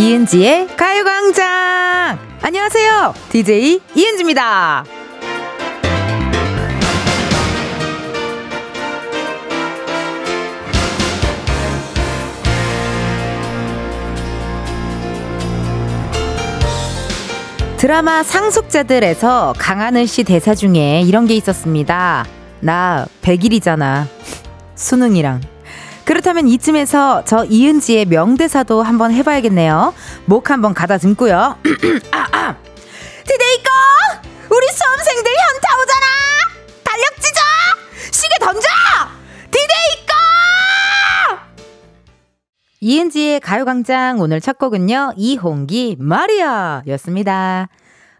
이은지의 가요광장! 안녕하세요. DJ 이은지입니다. 드라마 상속자들에서 강하늘 씨 대사 중에 이런 게 있었습니다. 나 100일이잖아. 수능이랑. 그렇다면 이쯤에서 저 이은지의 명대사도 한번 해봐야겠네요. 목 한번 가다 듬고요. 아, 아. 디데이 거! 우리 수험생들 현타 오잖아! 달력 찢어! 시계 던져! 디데이 거! 이은지의 가요광장 오늘 첫 곡은요. 이홍기 마리아 였습니다.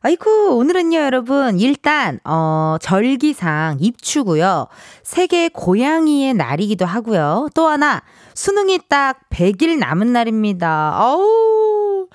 아이쿠, 오늘은요, 여러분, 일단, 어, 절기상 입추고요. 세계 고양이의 날이기도 하고요. 또 하나, 수능이 딱 100일 남은 날입니다. 어우.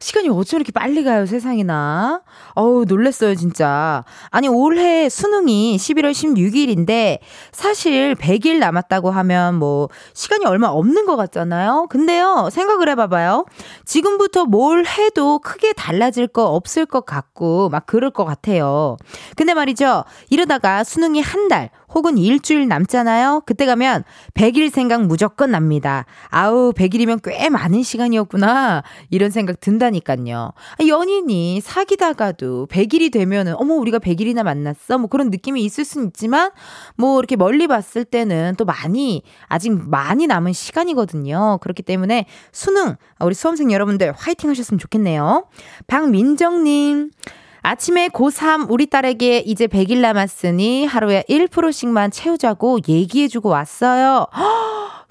시간이 어쩜 이렇게 빨리 가요, 세상이나. 어우, 놀랬어요, 진짜. 아니, 올해 수능이 11월 16일인데, 사실 100일 남았다고 하면 뭐, 시간이 얼마 없는 것 같잖아요? 근데요, 생각을 해봐봐요. 지금부터 뭘 해도 크게 달라질 거 없을 것 같고, 막 그럴 것 같아요. 근데 말이죠, 이러다가 수능이 한 달, 혹은 일주일 남잖아요. 그때 가면 100일 생각 무조건 납니다. 아우, 100일이면 꽤 많은 시간이었구나. 이런 생각 든다니까요. 연인이 사귀다가도 100일이 되면은, 어머, 우리가 100일이나 만났어? 뭐 그런 느낌이 있을 수는 있지만, 뭐 이렇게 멀리 봤을 때는 또 많이, 아직 많이 남은 시간이거든요. 그렇기 때문에 수능, 우리 수험생 여러분들 화이팅 하셨으면 좋겠네요. 박민정 님, 아침에 고3 우리 딸에게 이제 100일 남았으니 하루에 1%씩만 채우자고 얘기해주고 왔어요.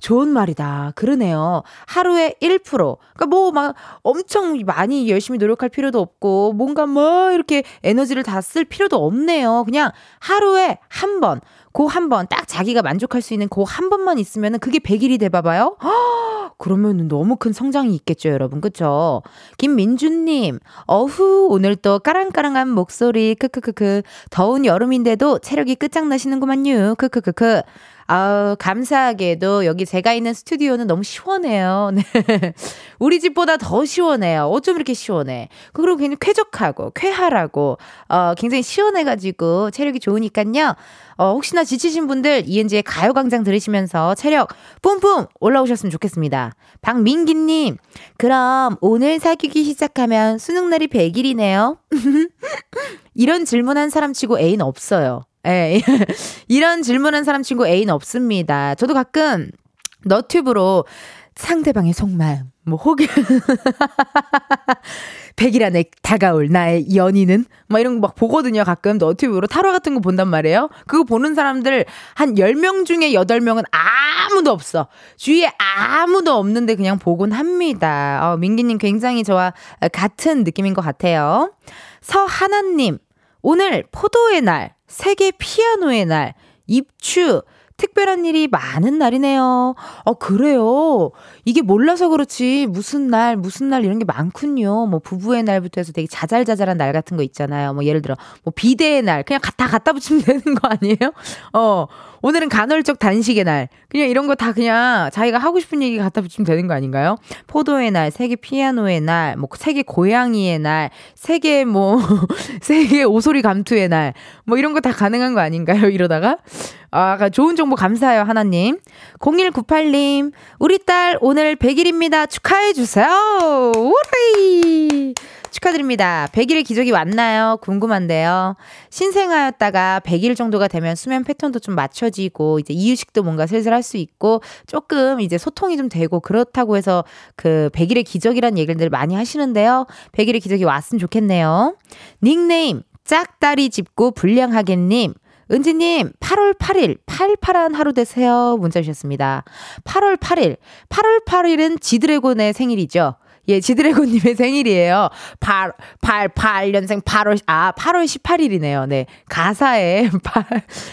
좋은 말이다. 그러네요. 하루에 1%. 그러니까 뭐 막 엄청 많이 열심히 노력할 필요도 없고 뭔가 뭐 이렇게 에너지를 다 쓸 필요도 없네요. 그냥 하루에 한 번, 그한번 딱 자기가 만족할 수 있는 그한 번만 있으면 은 그게 100일이 돼 봐봐요. 그러면 너무 큰 성장이 있겠죠, 여러분. 그쵸? 김민주님, 어후, 오늘 또 까랑까랑한 목소리, 크크크크. 더운 여름인데도 체력이 끝장나시는구만요. 크크크크. 아우, 감사하게도 여기 제가 있는 스튜디오는 너무 시원해요. 네. 우리 집보다 더 시원해요. 어쩜 이렇게 시원해. 그리고 굉장히 쾌적하고, 쾌활하고, 어, 굉장히 시원해가지고 체력이 좋으니까요. 어, 혹시나 지치신 분들 이은지의 가요광장 들으시면서 체력 뿜뿜 올라오셨으면 좋겠습니다. 박민기님, 그럼 오늘 사귀기 시작하면 수능날이 100일이네요. 이런 질문한 사람 치고 애인 없어요. 예, 이런 질문한 사람 친구 애인 없습니다. 저도 가끔 너튜브로 상대방의 속마음, 뭐 혹은 100일 안에 다가올 나의 연인은 막 이런 거 막 보거든요. 가끔 너튜브로 타로 같은 거 본단 말이에요. 그거 보는 사람들 한 10명 중에 8명은 아무도 없어. 주위에 아무도 없는데 그냥 보곤 합니다. 어, 민기 님 굉장히 저와 같은 느낌인 것 같아요. 서하나 님, 오늘 포도의 날, 세계 피아노의 날, 입추, 특별한 일이 많은 날이네요. 어, 그래요. 이게 몰라서 그렇지. 무슨 날, 무슨 날 이런 게 많군요. 뭐 부부의 날부터 해서 되게 자잘자잘한 날 같은 거 있잖아요. 뭐 예를 들어, 뭐 비대의 날. 그냥 다 갖다 붙이면 되는 거 아니에요? 어, 오늘은 간헐적 단식의 날. 그냥 이런 거 다 그냥 자기가 하고 싶은 얘기 갖다 붙이면 되는 거 아닌가요? 포도의 날, 세계 피아노의 날, 뭐 세계 고양이의 날, 세계 뭐, 세계 오소리 감투의 날. 뭐 이런 거 다 가능한 거 아닌가요? 이러다가? 아, 좋은 정보 감사해요, 하나님. 0198님, 우리 딸 오늘 100일입니다. 축하해주세요. 우리! 축하드립니다. 100일의 기적이 왔나요? 궁금한데요. 신생아였다가 100일 정도가 되면 수면 패턴도 좀 맞춰지고, 이제 이유식도 뭔가 슬슬 할 수 있고, 조금 이제 소통이 좀 되고, 그렇다고 해서 그 100일의 기적이란 얘기를 많이 하시는데요. 100일의 기적이 왔으면 좋겠네요. 닉네임, 짝다리 짚고 불량하겠님. 은지님, 8월 8일, 팔팔한 하루 되세요. 문자 주셨습니다. 8월 8일. 8월 8일은 지드래곤의 생일이죠. 예, 지드래곤님의 생일이에요. 8, 8, 8년생 8월, 아, 8월 18일이네요. 네. 가사에 8,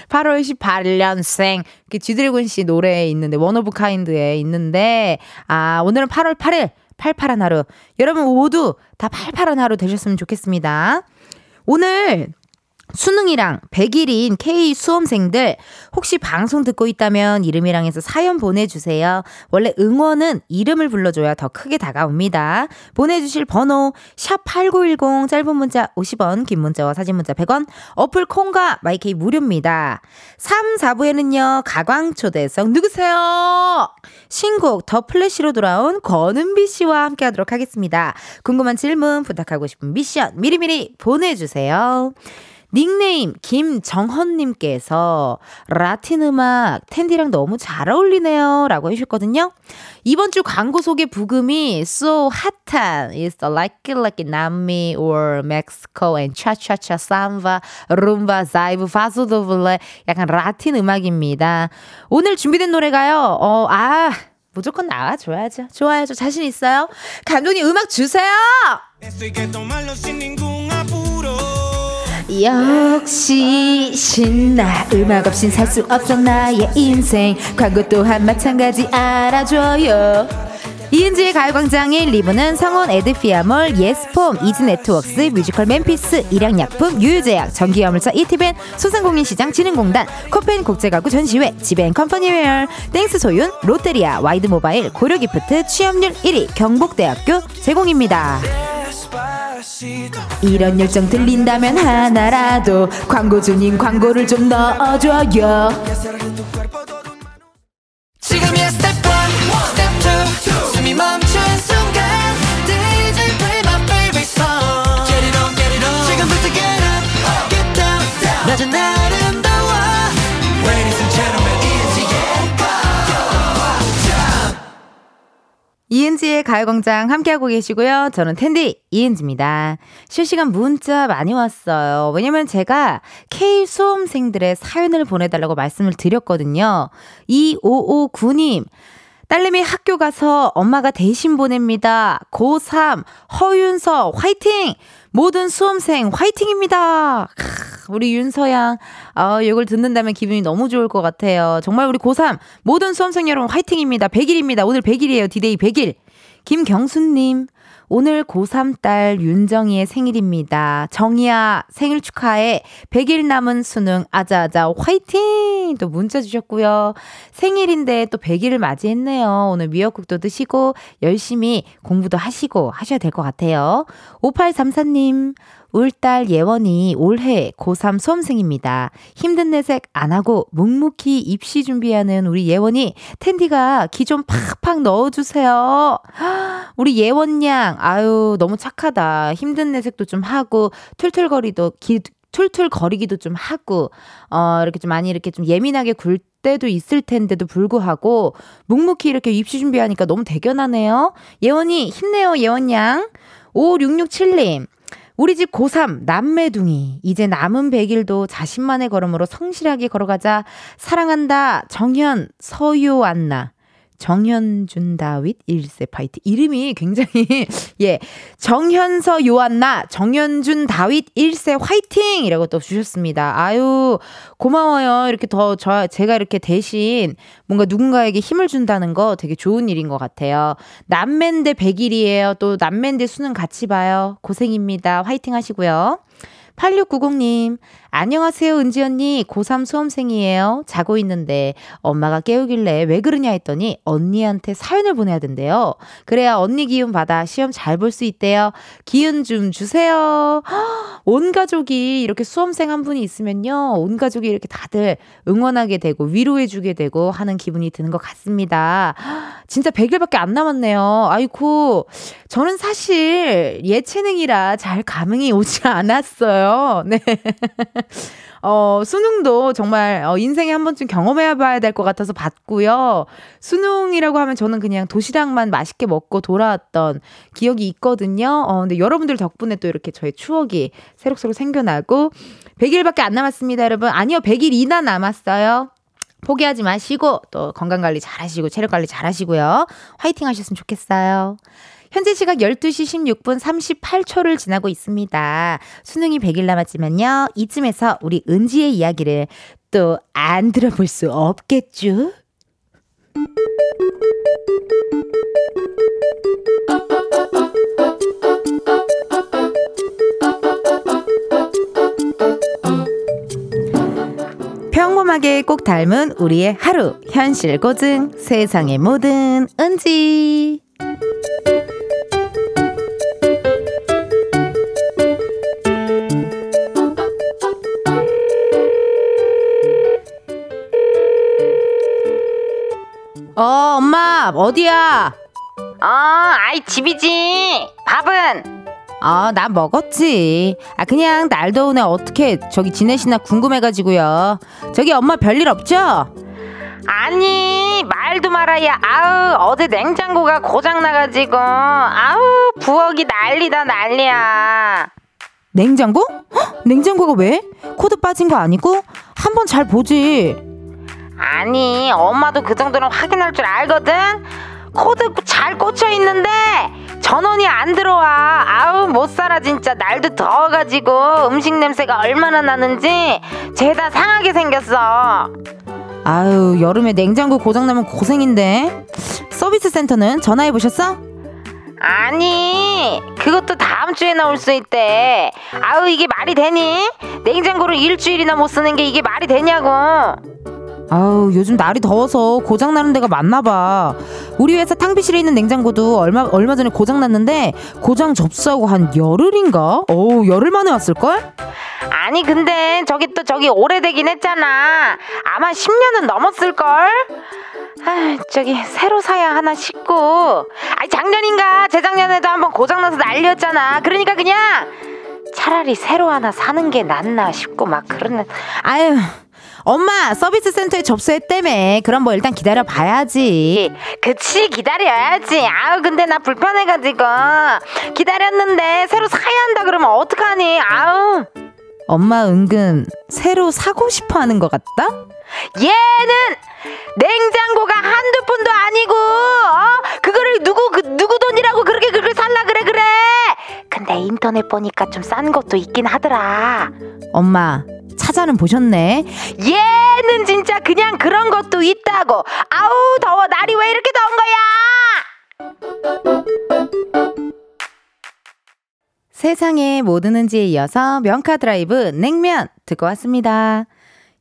8월 18년생. 그 지드래곤 씨 노래에 있는데, One of a Kind에 있는데, 아, 오늘은 8월 8일. 팔팔한 하루. 여러분 모두 다 팔팔한 하루 되셨으면 좋겠습니다. 오늘 수능이랑 100일인 K 수험생들 혹시 방송 듣고 있다면 이름이랑 해서 사연 보내주세요. 원래 응원은 이름을 불러줘야 더 크게 다가옵니다. 보내주실 번호 샵 8910 짧은 문자 50원 긴 문자와 사진 문자 100원 어플 콩과 마이케이 무료입니다. 3, 4부에는요 가광초대석 누구세요? 신곡 The Flash로 돌아온 권은비 씨와 함께 하도록 하겠습니다. 궁금한 질문 부탁하고 싶은 미션 미리미리 보내주세요. 닉네임 김정헌님께서 라틴 음악 텐디랑 너무 잘 어울리네요. 라고 해주셨거든요. 이번 주 광고 소개 부금이 so 핫한 is like it like it 남미 or Mexico and cha-cha-cha samba, rumba, zive, paso doble 약간 라틴 음악입니다. 오늘 준비된 노래가요. 어, 아 무조건 나와줘야죠. 좋아야죠. 자신 있어요? 감독님 음악 주세요! 역시 신나. 음악 없인 살 수 없어 나의 인생. 광고 또한 마찬가지 알아줘요 이은지의 가요광장 1, 2부는 성원 에드피아몰, 예스폼, 이즈네트웍스, 뮤지컬 멤피스, 일양약품, 유유제약, 전기화물차 이티밴, 소상공인시장 진흥공단, 코펜 국제가구 전시회, 지벤 컴퍼니웨어, 땡스 소윤, 롯데리아, 와이드모바일, 고려기프트, 취업률 1위, 경북대학교 제공입니다. 이런 열정 들린다면 하나라도 광고주님 광고를 좀 넣어줘요 지금이야 스텝 1, 스텝 2 숨이 멈춘 순간 DJ play my favorite song Get it on get it on 지금부터 get up get down 낮은 아름다워 Ladies and gentlemen 이은지의 가요광장 함께하고 계시고요. 저는 텐디 이은지입니다. 실시간 문자 많이 왔어요. 왜냐면 제가 K 수험생들의 사연을 보내달라고 말씀을 드렸거든요. 2559님. 딸내미 학교 가서 엄마가 대신 보냅니다. 고3 허윤서 화이팅! 모든 수험생 화이팅입니다. 우리 윤서양, 아, 이걸 듣는다면 기분이 너무 좋을 것 같아요. 정말 우리 고3 모든 수험생 여러분 화이팅입니다. 100일입니다. 오늘 100일이에요. 디데이 100일. 김경수님, 오늘 고3 딸 윤정이의 생일입니다. 정이야, 생일 축하해. 100일 남은 수능, 아자아자, 화이팅! 또 문자 주셨고요. 생일인데 또 100일을 맞이했네요. 오늘 미역국도 드시고, 열심히 공부도 하시고 하셔야 될 것 같아요. 5834님, 울딸 예원이 올해 고3 수험생입니다. 힘든 내색 안 하고 묵묵히 입시 준비하는 우리 예원이 텐디가 기 좀 팍팍 넣어주세요. 우리 예원 양, 아유, 너무 착하다. 힘든 내색도 좀 하고, 툴툴거리도, 기, 툴툴거리기도 좀 하고, 어, 이렇게 좀 많이 이렇게 좀 예민하게 굴 때도 있을 텐데도 불구하고, 묵묵히 이렇게 입시 준비하니까 너무 대견하네요. 예원이, 힘내요, 예원 양. 5667님. 우리 집 고3 남매둥이. 이제 남은 100일도 자신만의 걸음으로 성실하게 걸어가자 사랑한다 정현 서유 안나 정현준 다윗 1세 파이팅. 이름이 굉장히, 예. 정현서 요한나, 정현준 다윗 1세 화이팅! 이라고 또 주셨습니다. 아유, 고마워요. 이렇게 더, 저, 제가 이렇게 대신 뭔가 누군가에게 힘을 준다는 거 되게 좋은 일인 것 같아요. 남맨데 100일이에요. 또 남맨데 수능 같이 봐요. 고생입니다. 화이팅 하시고요. 8690님, 안녕하세요, 은지 언니. 고3 수험생이에요. 자고 있는데 엄마가 깨우길래 왜 그러냐 했더니 언니한테 사연을 보내야 된대요. 그래야 언니 기운 받아 시험 잘 볼 수 있대요. 기운 좀 주세요. 온 가족이 이렇게 수험생 한 분이 있으면요. 온 가족이 이렇게 다들 응원하게 되고 위로해주게 되고 하는 기분이 드는 것 같습니다. 진짜 100일밖에 안 남았네요. 아이고, 저는 사실 예체능이라 잘 감흥이 오지 않았어요. 네. 어, 수능도 정말 어, 인생에 한 번쯤 경험해 봐야 될 것 같아서 봤고요. 수능이라고 하면 저는 그냥 도시락만 맛있게 먹고 돌아왔던 기억이 있거든요. 어, 근데 여러분들 덕분에 또 이렇게 저의 추억이 새록새록 생겨나고 100일밖에 안 남았습니다, 여러분. 아니요, 100일이나 남았어요. 포기하지 마시고 또 건강 관리 잘 하시고 체력 관리 잘 하시고요. 화이팅 하셨으면 좋겠어요. 현재 시각 12시 16분 38초를 지나고 있습니다. 수능이 100일 남았지만요. 이쯤에서 우리 은지의 이야기를 또 안 들어볼 수 없겠죠? 꼼꼼하게 꼭 닮은 우리의 하루 현실 고증 세상의 모든 은지 어 엄마 어디야 어 아이 집이지 밥은 아, 나 먹었지. 아, 그냥 날 더운데 어떻게 저기 지내시나 궁금해가지고요. 저기 엄마 별일 없죠? 아니, 말도 말아야. 아우, 어제 냉장고가 고장나가지고. 아우, 부엌이 난리다, 난리야. 냉장고? 헉, 냉장고가 왜? 코드 빠진 거 아니고? 한번 잘 보지. 아니, 엄마도 그 정도는 확인할 줄 알거든? 코드 잘 꽂혀 있는데 전원이 안 들어와. 아우 못 살아 진짜 날도 더워가지고 음식 냄새가 얼마나 나는지 죄다 상하게 생겼어. 아유 여름에 냉장고 고장나면 고생인데 서비스 센터는 전화해 보셨어? 아니 그것도 다음 주에 나올 수 있대. 아우 이게 말이 되니? 냉장고를 일주일이나 못 쓰는 게 이게 말이 되냐고. 아우 요즘 날이 더워서 고장 나는 데가 많나 봐. 우리 회사 탕비실에 있는 냉장고도 얼마 얼마 전에 고장 났는데 고장 접수하고 한 열흘인가? 어 열흘 만에 왔을 걸? 아니 근데 저기 또 저기 오래되긴 했잖아. 아마 10년은 넘었을 걸. 아, 저기 새로 사야 하나 싶고. 아니 작년인가 재작년에도 한번 고장 나서 난리였잖아. 그러니까 그냥 차라리 새로 하나 사는 게 낫나 싶고 막 그러는. 아유. 엄마 서비스 센터에 접수했다며. 그럼 뭐 일단 기다려 봐야지. 그치 기다려야지. 아우 근데 나 불편해가지고. 기다렸는데 새로 사야 한다 그러면 어떡하니? 아우. 엄마 은근 새로 사고 싶어 하는 것 같다? 얘는 냉장고가 한두 푼도 아니고 어? 그거를 누구 그 누구 돈이라고 그렇게 그걸 살라 그래 그래? 근데 인터넷 보니까 좀 싼 것도 있긴 하더라. 엄마 찾아는 보셨네. 얘는 진짜 그냥 그런 것도 있다고. 아우 더워 날이 왜 이렇게 더운 거야? 세상에 뭐 드는지에 이어서 명카 드라이브 냉면 듣고 왔습니다.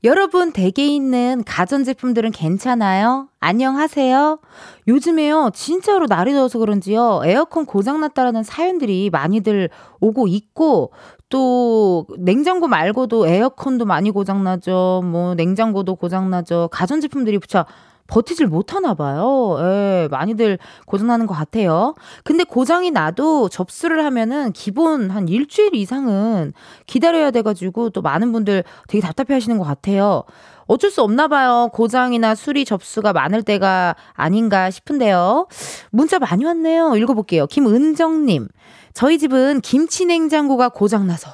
여러분 댁에 있는 가전제품들은 괜찮아요? 안녕하세요? 요즘에요, 진짜로 날이 더워서 그런지요, 에어컨 고장났다라는 사연들이 많이들 오고 있고, 또 냉장고 말고도 에어컨도 많이 고장나죠. 뭐 냉장고도 고장나죠. 가전제품들이 부차 버티질 못하나 봐요. 예, 많이들 고장나는 것 같아요. 근데 고장이 나도 접수를 하면은 기본 한 일주일 이상은 기다려야 돼가지고 또 많은 분들 되게 답답해 하시는 것 같아요. 어쩔 수 없나 봐요. 고장이나 수리 접수가 많을 때가 아닌가 싶은데요. 문자 많이 왔네요. 읽어볼게요. 김은정님. 저희 집은 김치 냉장고가 고장나서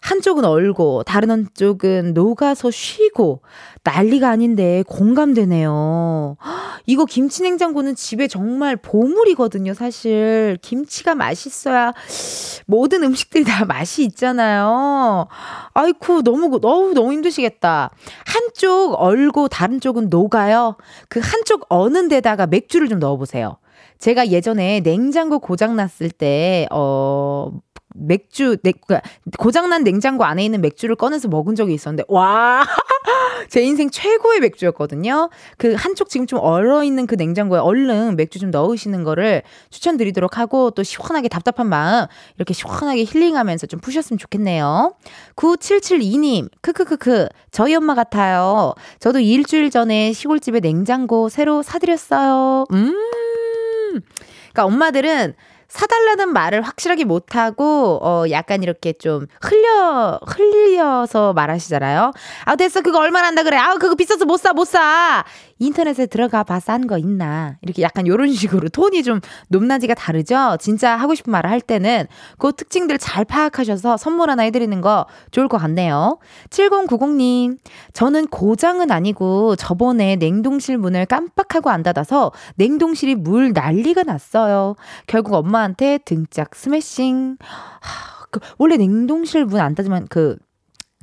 한쪽은 얼고 다른 한쪽은 녹아서 쉬고 난리가 아닌데 공감되네요. 이거 김치 냉장고는 집에 정말 보물이거든요, 사실. 김치가 맛있어야 모든 음식들이 다 맛이 있잖아요. 아이쿠, 너무, 너무, 너무 힘드시겠다. 한쪽 얼고 다른 쪽은 녹아요. 그 한쪽 어는 데다가 맥주를 좀 넣어 보세요. 제가 예전에 냉장고 고장났을 때, 어, 맥주, 내, 그러니까 고장난 냉장고 안에 있는 맥주를 꺼내서 먹은 적이 있었는데, 와! 제 인생 최고의 맥주였거든요. 그 한쪽 지금 좀 얼어 있는 그 냉장고에 얼른 맥주 좀 넣으시는 거를 추천드리도록 하고 또 시원하게 답답한 마음 이렇게 시원하게 힐링하면서 좀 푸셨으면 좋겠네요. 9772님, 크크크크, 저희 엄마 같아요. 저도 일주일 전에 시골집에 냉장고 새로 사드렸어요. 음! 그러니까 엄마들은 사달라는 말을 확실하게 못하고, 어, 약간 이렇게 좀 흘려, 흘려서 말하시잖아요. 아, 됐어. 그거 얼마나 한다 그래. 아, 그거 비싸서 못 사, 못 사. 인터넷에 들어가 봐, 싼 거 있나. 이렇게 약간 요런 식으로 톤이 좀 높낮이가 다르죠? 진짜 하고 싶은 말을 할 때는 그 특징들 잘 파악하셔서 선물 하나 해드리는 거 좋을 것 같네요. 7090님, 저는 고장은 아니고 저번에 냉동실 문을 깜빡하고 안 닫아서 냉동실이 물 난리가 났어요. 결국 엄마한테 등짝 스매싱. 하, 그 원래 냉동실 문 안 닫으면 그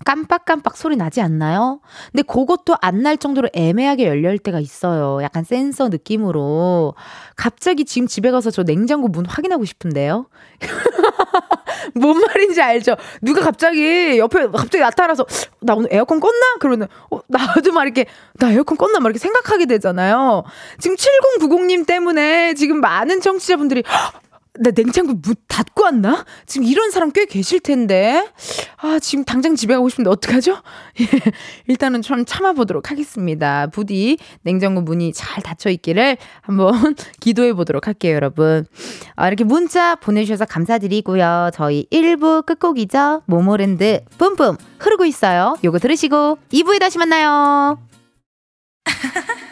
깜빡깜빡 소리 나지 않나요? 근데 그것도 안 날 정도로 애매하게 열릴 때가 있어요. 약간 센서 느낌으로. 갑자기 지금 집에 가서 저 냉장고 문 확인하고 싶은데요? 뭔 말인지 알죠? 누가 갑자기 옆에 갑자기 나타나서 나 오늘 에어컨 껐나? 그러면 어, 나도 막 이렇게 나 에어컨 껐나? 막 이렇게 생각하게 되잖아요. 지금 7090님 때문에 지금 많은 청취자분들이 나 냉장고 문 닫고 왔나? 지금 이런 사람 꽤 계실 텐데. 아, 지금 당장 집에 가고 싶은데 어떡하죠? 예, 일단은 좀 참아보도록 하겠습니다. 부디 냉장고 문이 잘 닫혀 있기를 한번 기도해 보도록 할게요, 여러분. 아, 이렇게 문자 보내주셔서 감사드리고요. 저희 1부 끝곡이죠. 모모랜드 뿜뿜 흐르고 있어요. 요거 들으시고 2부에 다시 만나요.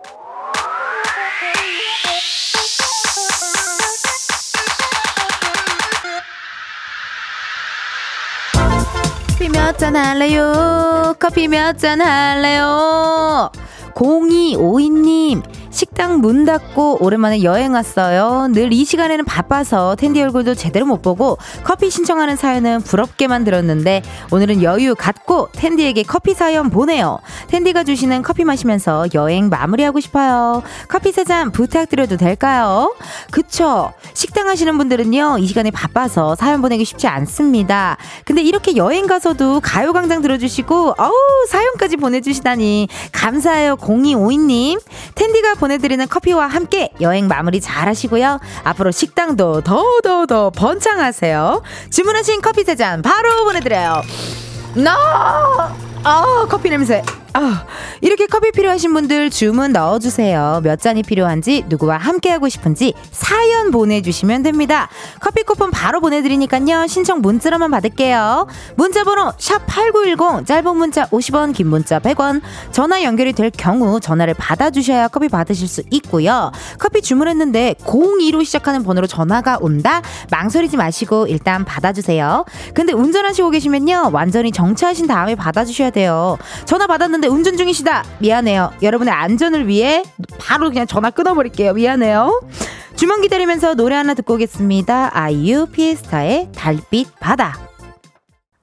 몇 잔 할래요? 커피 몇 잔 할래요? 0252님, 식당 문 닫고 오랜만에 여행 왔어요. 늘 이 시간에는 바빠서 텐디 얼굴도 제대로 못 보고 커피 신청하는 사연은 부럽게만 들었는데 오늘은 여유 갖고 텐디에게 커피 사연 보내요. 텐디가 주시는 커피 마시면서 여행 마무리하고 싶어요. 커피 세 잔 부탁드려도 될까요? 그쵸. 식당 하시는 분들은요, 이 시간에 바빠서 사연 보내기 쉽지 않습니다. 근데 이렇게 여행 가서도 가요광장 들어주시고, 어우, 사연까지 보내주시다니. 감사해요, 0252님. 텐디가 보내드 리는 커피와 함께 여행 마무리 잘 하시고요. 앞으로 식당도 더더더 더 번창하세요. 주문하신 커피 세 잔 바로 보내드려요. 나! 아, 커피 냄새. 아, 이렇게 커피 필요하신 분들 주문 넣어주세요. 몇 잔이 필요한지, 누구와 함께하고 싶은지 사연 보내주시면 됩니다. 커피 쿠폰 바로 보내드리니까요. 신청 문자로만 받을게요. 문자번호 샵8910, 짧은 문자 50원, 긴 문자 100원. 전화 연결이 될 경우 전화를 받아주셔야 커피 받으실 수 있고요. 커피 주문했는데 02로 시작하는 번호로 전화가 온다? 망설이지 마시고 일단 받아주세요. 근데 운전하시고 계시면요. 완전히 정차하신 다음에 받아주셔야 돼요. 전화 받았는데 운전 중이시다. 미안해요. 여러분의 안전을 위해 바로 그냥 전화 끊어버릴게요. 미안해요. 주문 기다리면서 노래 하나 듣고 오겠습니다. 아이유 피에스타의 달빛 바다.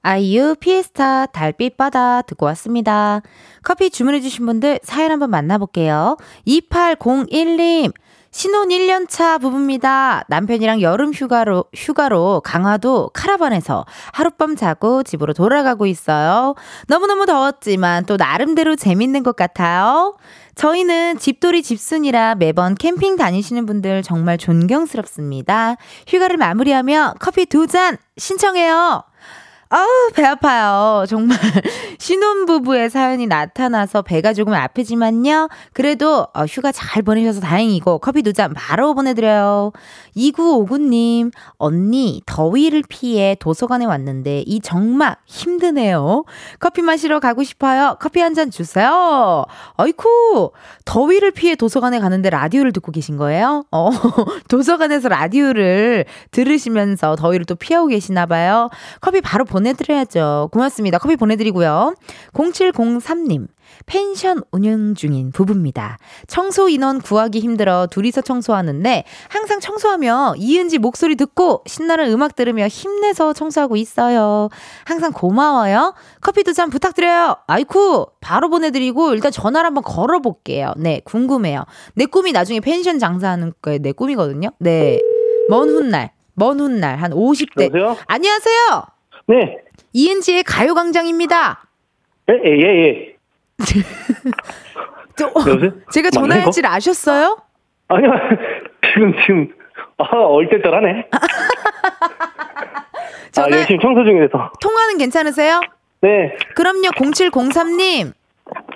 아이유 피에스타 달빛 바다 듣고 왔습니다. 커피 주문해주신 분들 사연 한번 만나볼게요. 2801님. 신혼 1년차 부부입니다. 남편이랑 여름 휴가로, 휴가로 강화도 카라반에서 하룻밤 자고 집으로 돌아가고 있어요. 너무너무 더웠지만 또 나름대로 재밌는 것 같아요. 저희는 집돌이 집순이라 매번 캠핑 다니시는 분들 정말 존경스럽습니다. 휴가를 마무리하며 커피 두 잔 신청해요. 아우, 배 아파요. 정말. 신혼부부의 사연이 나타나서 배가 조금 아프지만요. 그래도 어, 휴가 잘 보내셔서 다행이고 커피 두 잔 바로 보내드려요. 2959님, 언니, 더위를 피해 도서관에 왔는데 이 정막 힘드네요. 커피 마시러 가고 싶어요. 커피 한 잔 주세요. 어이쿠, 더위를 피해 도서관에 가는데 라디오를 듣고 계신 거예요? 어, 도서관에서 라디오를 들으시면서 더위를 또 피하고 계시나 봐요. 커피 바로 보내 보내드려야죠. 고맙습니다. 커피 보내드리고요. 0703님. 펜션 운영 중인 부부입니다. 청소 인원 구하기 힘들어 둘이서 청소하는데 항상 청소하며 이은지 목소리 듣고 신나는 음악 들으며 힘내서 청소하고 있어요. 항상 고마워요. 커피 두 잔 부탁드려요. 아이쿠 바로 보내드리고 일단 전화를 한번 걸어볼게요. 네 궁금해요. 내 꿈이 나중에 펜션 장사하는 게 내 꿈이거든요. 네. 먼 훗날 먼 훗날 한 50대. 여보세요? 안녕하세요. 네. 이은지의 가요광장입니다. 예, 예, 예. 예. 저, 여보세요? 제가 전화할 줄 아셨어요? 아니요, 지금, 지금, 아, 얼떨떨하네. 전화, 아, 열심히 청소 중이라서. 통화는 괜찮으세요? 네, 그럼요, 0703님.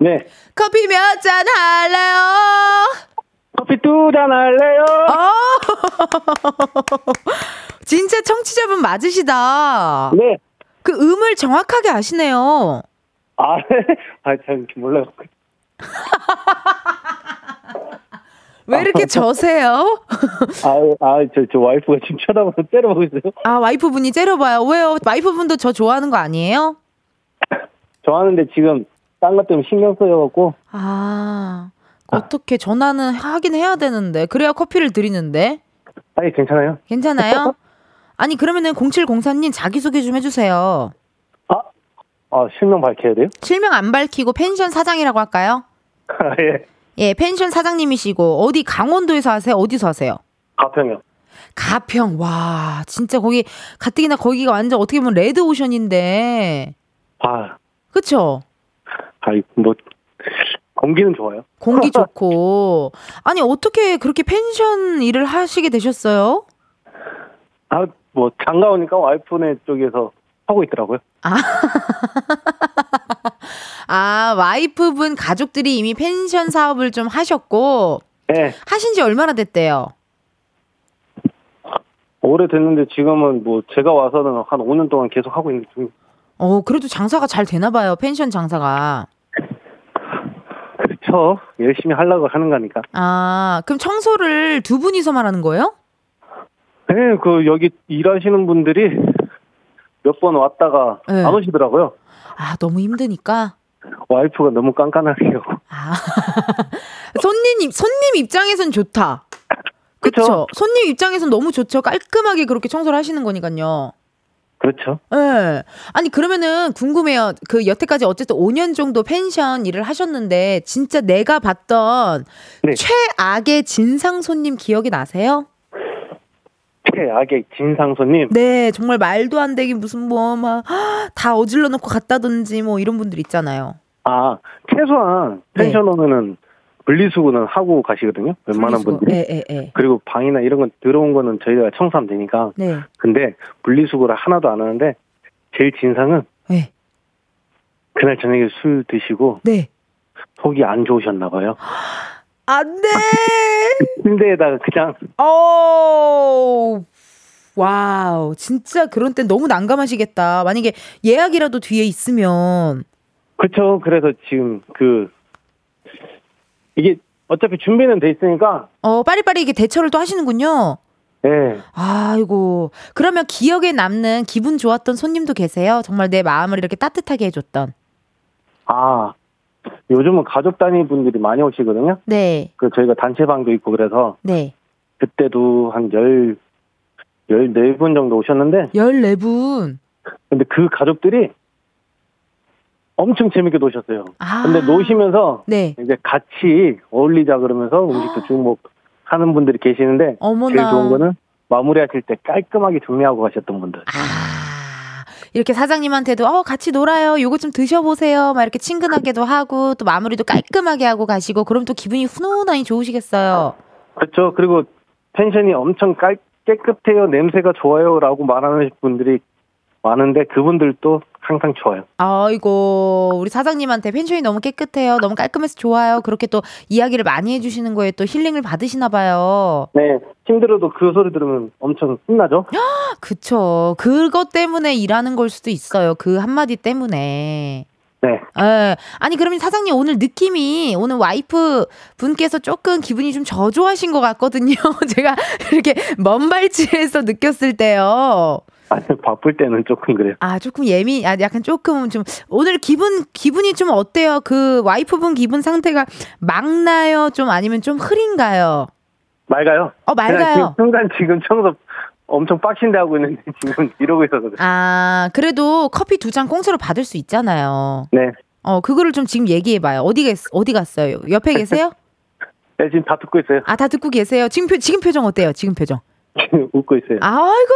네. 커피 몇 잔 할래요? 커피 두 잔 할래요? 어! 진짜 청취자분 맞으시다. 네. 그 음을 정확하게 아시네요. 아, 네. 아, 잘 몰라요. 왜 이렇게 저세요? 아, 아, 저, 저 와이프가 지금 쳐다봐서 때려보고 있어요. 아, 와이프분이 째려봐요. 왜요? 와이프분도 저 좋아하는 거 아니에요? 좋아하는데 지금 딴 것 때문에 신경 써여갖고. 아, 어떻게 전화는 하긴 해야 되는데. 그래야 커피를 드리는데. 아니, 괜찮아요. 괜찮아요? 아니, 그러면은 0704님 자기소개 좀 해주세요. 아, 아, 실명 밝혀야 돼요? 실명 안 밝히고 펜션 사장이라고 할까요? 아, 예. 예, 펜션 사장님이시고, 어디 강원도에서 하세요? 어디서 하세요? 가평이요. 가평, 와, 진짜 거기, 가뜩이나 거기가 완전 어떻게 보면 레드 오션인데, 아, 그쵸? 아이, 뭐, 공기는 좋아요. 공기 좋고. 아니, 어떻게 그렇게 펜션 일을 하시게 되셨어요? 아, 뭐, 장가 오니까 와이프네 쪽에서 하고 있더라고요. 아, 와이프분 가족들이 이미 펜션 사업을 좀 하셨고, 예. 하신 지 얼마나 됐대요? 오래됐는데 지금은 뭐, 제가 와서는 한 5년 동안 계속 하고 있는 중. 어, 그래도 장사가 잘 되나 봐요, 펜션 장사가. 그렇죠. 열심히 하려고 하는 거니까. 아, 그럼 청소를 두 분이서만 하는 거예요? 네, 그, 여기 일하시는 분들이 몇 번 왔다가 네. 안 오시더라고요. 아, 너무 힘드니까. 와이프가 너무 깐깐하게요. 아. 손님, 손님 입장에선 좋다. 그쵸? 손님 입장에선 너무 좋죠. 깔끔하게 그렇게 청소를 하시는 거니까요. 그렇죠. 예. 아니, 그러면은 궁금해요. 그 여태까지 어쨌든 5년 정도 펜션 일을 하셨는데, 진짜 내가 봤던 네. 최악의 진상 손님 기억이 나세요? 최악의 진상 손님. 네, 정말 말도 안 되게 무슨 뭐, 막, 다 어질러 놓고 갔다든지 뭐 이런 분들 있잖아요. 아, 최소한 네. 펜션 오면은 분리수거는 하고 가시거든요. 웬만한 분리수거. 분들이. 예, 예, 예. 그리고 방이나 이런 건 들어온 거는 저희가 청소하면 되니까. 네. 근데 분리수거를 하나도 안 하는데 제일 진상은 네. 그날 저녁에 술 드시고 네. 속이 안 좋으셨나 봐요. 안 돼! 침대에다가 그냥 어, 와우. 진짜 그런 땐 너무 난감하시겠다. 만약에 예약이라도 뒤에 있으면. 그렇죠. 그래서 지금 그 이게 어차피 준비는 돼 있으니까 어, 빨리빨리 이게 대처를 또 하시는군요. 예. 아이고. 그러면 기억에 남는 기분 좋았던 손님도 계세요? 정말 내 마음을 이렇게 따뜻하게 해줬던. 아 요즘은 가족 단위 분들이 많이 오시거든요. 네. 그 저희가 단체방도 있고 그래서 네. 그때도 한 열, 열네 분 정도 오셨는데, 14분. 근데 그 가족들이 엄청 재밌게 노셨어요. 아. 근데 노시면서 네. 이제 같이 어울리자 그러면서 음식도 주목하는 분들이 계시는데, 어머나. 제일 좋은 거는 마무리하실 때 깔끔하게 정리하고 가셨던 분들. 아, 이렇게 사장님한테도, 어, 같이 놀아요. 요거 좀 드셔보세요. 막 이렇게 친근하게도 하고, 또 마무리도 깔끔하게 하고 가시고, 그럼 또 기분이 훈훈하니 좋으시겠어요. 그렇죠. 그리고 펜션이 엄청 깔, 깨끗해요, 냄새가 좋아요 라고 말하는 분들이 많은데, 그분들도 항상 좋아요. 아이고, 우리 사장님한테 펜션이 너무 깨끗해요. 너무 깔끔해서 좋아요. 그렇게 또 이야기를 많이 해주시는 거에 또 힐링을 받으시나 봐요. 네, 힘들어도 그 소리 들으면 엄청 신나죠? 그쵸. 그것 때문에 일하는 걸 수도 있어요. 그 한마디 때문에. 네. 예. 아니, 그러면 사장님 오늘 느낌이 오늘 와이프 분께서 조금 기분이 좀 저조하신 것 같거든요. 제가 이렇게 먼 발치에서 느꼈을 때요. 아니, 바쁠 때는 조금 그래요. 아, 조금 예민, 아, 약간 조금 좀, 오늘 기분, 기분이 좀 어때요? 그 와이프분 기분 상태가 맑나요? 좀 아니면 좀 흐린가요? 맑아요. 어, 맑아요. 지금 순간 지금 청소 엄청 빡신데 하고 있는데 지금 이러고 있어서 그래요. 아, 그래도 커피 두 잔 공짜로 받을 수 있잖아요. 네. 어, 그거를 좀 지금 얘기해봐요. 어디, 계, 어디 갔어요? 옆에 계세요? 네, 지금 다 듣고 있어요. 아, 다 듣고 계세요? 지금, 표, 지금 표정 어때요? 지금 표정. 지금 웃고 있어요. 아이고,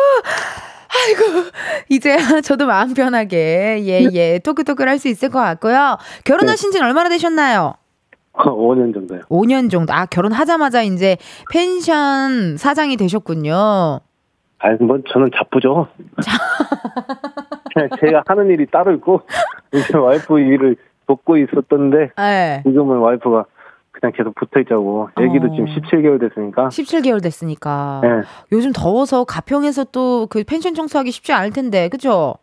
아이고, 이제 저도 마음 편하게, 예, 예, 토크토크를 할 수 있을 것 같고요. 결혼하신 지는 얼마나 되셨나요? 5년 정도요. 5년 정도. 아, 결혼하자마자 이제 펜션 사장이 되셨군요. 아, 뭐 저는 자쁘죠. 그냥 제가 하는 일이 따로 있고 이제 와이프 일을 돕고 있었던데 네. 지금은 와이프가 그냥 계속 붙어 있자고. 애기도 어. 지금 17개월 됐으니까. 17개월 됐으니까. 네. 요즘 더워서 가평에서 또 그 펜션 청소하기 쉽지 않을 텐데, 그죠?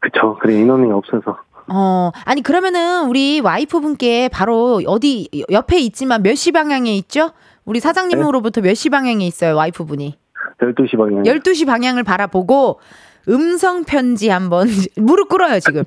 그쵸. 그래 인원이 없어서. 어, 아니, 그러면은 우리 와이프분께 바로 어디, 옆에 있지만 몇 시 방향에 있죠? 우리 사장님으로부터 몇 시 방향에 있어요, 와이프분이? 12시 방향. 12시 방향을 바라보고 음성 편지 한번 무릎 꿇어요, 지금.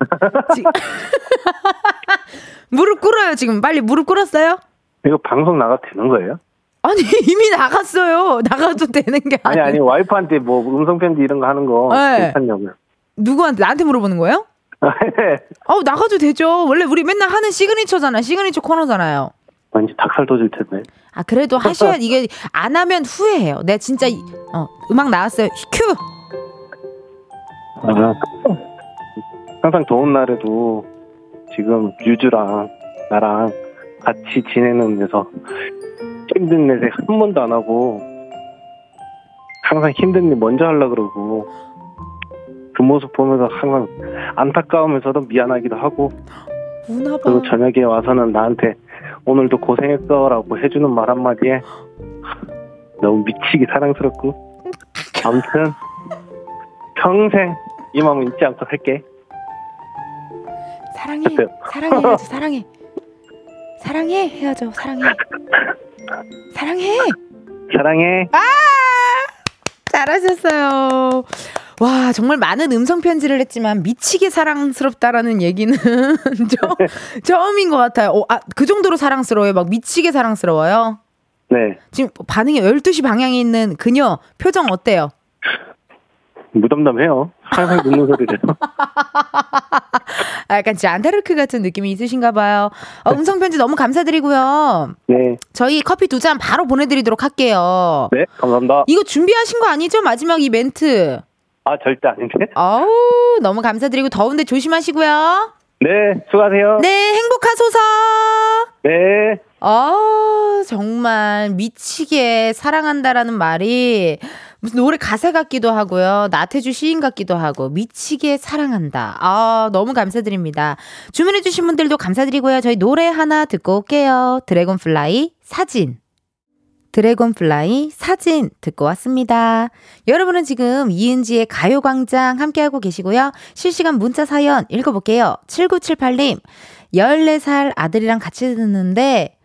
지- 무릎 꿇어요, 지금. 빨리 무릎 꿇었어요? 이거 방송 나가도 되는 거예요? 아니, 이미 나갔어요. 나가도 되는 게 아니, 아니 아니, 와이프한테 뭐 음성 편지 이런 거 하는 거 네. 괜찮냐고요. 누구한테 나한테 물어보는 거예요? 어, 나가도 되죠. 원래 우리 맨날 하는 시그니처잖아. 시그니처 코너잖아요. 왠지 닭살 돋을 텐데. 아, 그래도 하셔야 이게 안 하면 후회해요. 내가 진짜 이- 어, 음악 나왔어요. 큐. 아, 항상 더운 날에도 지금 유주랑 나랑 같이 지내는 데서 힘든 내색 한 번도 안 하고 항상 힘든 일 먼저 하려 그러고 그 모습 보면서 항상 안타까우면서도 미안하기도 하고 우나 봐. 그리고 저녁에 와서는 나한테 오늘도 고생했어라고 해주는 말 한마디에 너무 미치게 사랑스럽고 아무튼 평생 이 마음은 잊지 않고 살게 사랑해. 사랑해. 사랑해. 사랑해 해야죠. 사랑해. 사랑해. 사랑해 잘하셨어요. 와, 정말 많은 음성 편지를 했지만 미치게 사랑스럽다라는 얘기는 저, 처음인 것 같아요. 어, 아, 그 정도로 사랑스러워요. 막 미치게 사랑스러워요. 네 지금 반응이 12시 방향에 있는 그녀 표정 어때요? 무덤덤해요 항상 듣는 소리를 아, 약간 잔다르크 같은 느낌이 있으신가 봐요. 어, 음성 편지 너무 감사드리고요. 네, 저희 커피 두 잔 바로 보내드리도록 할게요. 네 감사합니다 이거 준비하신 거 아니죠? 마지막 이 멘트. 아 절대 아닌데 어우, 너무 감사드리고 더운데 조심하시고요. 네 수고하세요 네, 행복하소서. 네 아, 정말 미치게 사랑한다라는 말이 무슨 노래 가사 같기도 하고요. 나태주 시인 같기도 하고 미치게 사랑한다. 아, 너무 감사드립니다. 주문해 주신 분들도 감사드리고요. 저희 노래 하나 듣고 올게요. 드래곤플라이 사진. 드래곤플라이 사진 듣고 왔습니다. 여러분은 지금 이은지의 가요광장 함께하고 계시고요. 실시간 문자 사연 읽어볼게요. 7978님, 14살 아들이랑 같이 듣는데,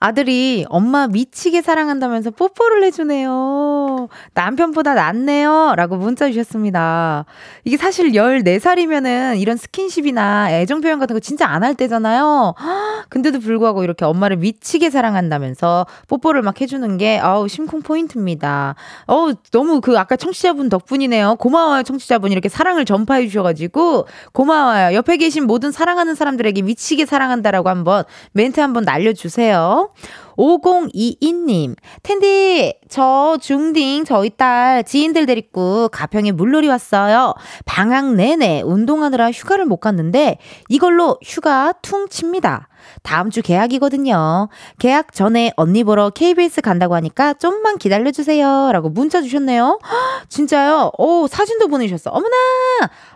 아들이 엄마 미치게 사랑한다면서 뽀뽀를 해주네요. 남편보다 낫네요. 라고 문자 주셨습니다. 이게 사실 14살이면은 이런 스킨십이나 애정 표현 같은 거 진짜 안 할 때잖아요. 근데도 불구하고 이렇게 엄마를 미치게 사랑한다면서 뽀뽀를 막 해주는 게, 아우, 심쿵 포인트입니다. 어우, 너무 그 아까 청취자분 덕분이네요. 고마워요, 청취자분. 이렇게 사랑을 전파해 주셔가지고, 고마워요. 옆에 계신 모든 사랑하는 사람들에게 미치게 사랑한다라고 한번 멘트 한번 날려주세요. 5022님, 텐디, 저 중딩 저희 딸 지인들 데리고 가평에 물놀이 왔어요. 방학 내내 운동하느라 휴가를 못 갔는데 이걸로 휴가 퉁 칩니다. 다음 주 계약이거든요. 계약 전에 언니 보러 KBS 간다고 하니까 좀만 기다려주세요. 라고 문자 주셨네요. 헉, 진짜요? 오, 사진도 보내주셨어. 어머나!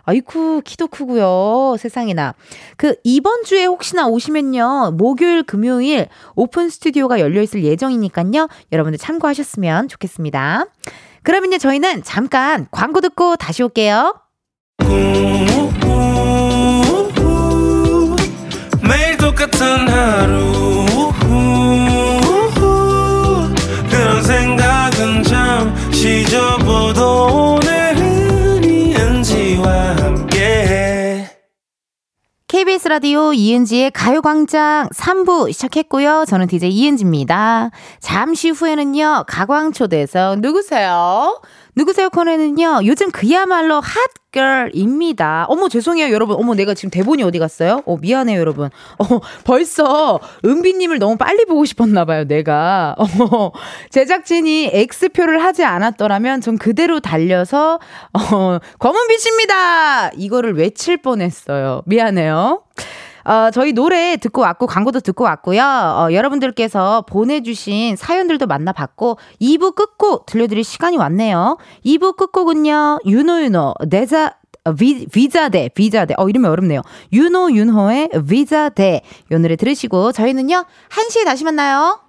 아이쿠, 키도 크고요. 세상에나. 그, 이번 주에 혹시나 오시면요. 목요일, 금요일 오픈 스튜디오가 열려있을 예정이니까요. 여러분들 참고하셨으면 좋겠습니다. 그러면요, 저희는 잠깐 광고 듣고 다시 올게요. 같은 하루 그런 생각은 잠시 접어도 오늘은 이은지와 함께 KBS 라디오 이은지의 가요광장 3부 시작했고요. 저는 DJ 이은지입니다. 잠시 후에는요, 가광초대에서 누구세요? 누구세요 코너는요, 요즘 그야말로 핫걸입니다. 어머, 죄송해요, 여러분. 어머, 내가 지금 대본이 어디 갔어요? 어, 미안해요, 여러분. 어, 벌써 은비님을 너무 빨리 보고 싶었나 봐요, 내가. 어, 제작진이 X표를 하지 않았더라면 전 그대로 달려서, 어, 검은빛입니다! 이거를 외칠 뻔했어요. 미안해요. 어, 저희 노래 듣고 왔고, 광고도 듣고 왔고요. 어, 여러분들께서 보내주신 사연들도 만나봤고, 2부 끝곡 들려드릴 시간이 왔네요. 2부 끝곡은요, 유노유노, 내자, 어, 비, 비자대, 비자대. 어, 이름이 어렵네요. 유노, 윤호의 비자대. 요 노래 들으시고, 저희는요, 1시에 다시 만나요.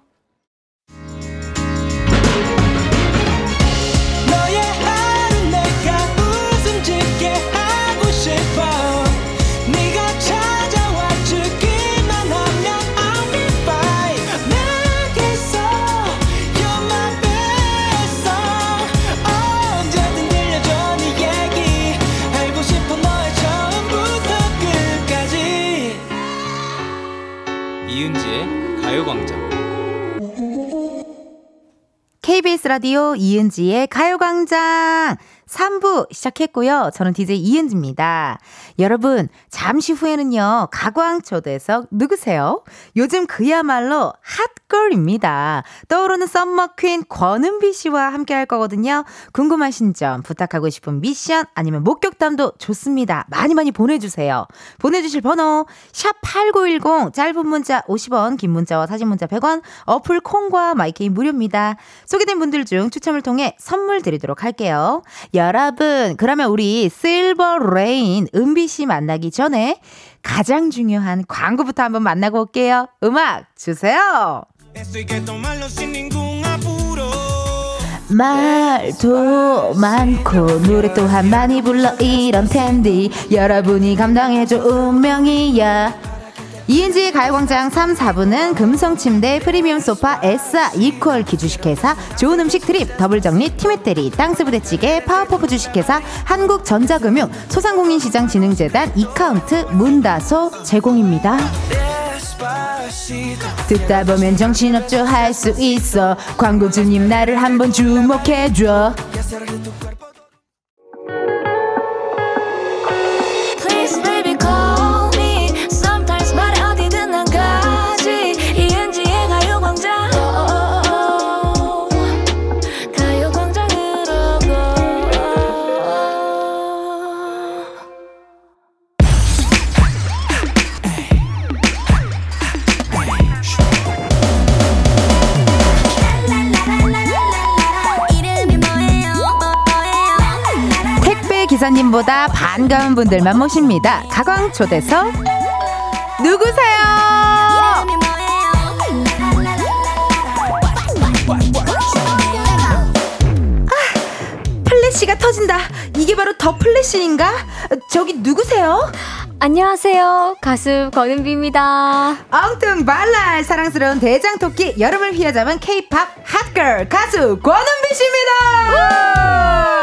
KBS 라디오 이은지의 가요광장 3부 시작했고요. 저는 DJ 이은지입니다. 여러분, 잠시 후에는요, 가광초대석 누구세요? 요즘 그야말로 hot girl입니다. 떠오르는 summer queen 권은비 씨와 함께 할 거거든요. 궁금하신 점, 부탁하고 싶은 미션, 아니면 목격담도 좋습니다. 많이 많이 보내주세요. 보내주실 번호, 샵8910, 짧은 문자 50원, 긴 문자와 사진 문자 100원, 어플 콩과 마이케이 무료입니다. 소개된 분들 중 추첨을 통해 선물 드리도록 할게요. 여러분, 그러면 우리 silver rain 은비 씨 만나기 전에 가장 중요한 광고부터 한번 만나고 올게요. 음악 주세요. 말도 많고 노래 또한 많이 불러 이런 텐디 여러분이 감당해줘 운명이야 이은지의 가요광장 3, 4부는 금성침대 프리미엄 소파 에싸 이퀄 기주식회사 좋은 음식 트립 더블정리 티메테리 땅스부대찌개 파워퍼프 주식회사 한국전자금융 소상공인시장진흥재단 이카운트 문다소 제공입니다. 듣다 보면 정신없죠. 할 수 있어. 광고주님 나를 한번 주목해줘 반가운 분들만 모십니다. 가광 초대석 누구세요? 뭐예요 플래시가 터진다. 이게 바로 더 플래시인가? 저기 누구세요? 안녕하세요. 가수 권은비입니다. 엉뚱 발랄 사랑스러운 대장 토끼 여름을 휘어잡은 K-팝 핫걸 가수 권은비 씨입니다.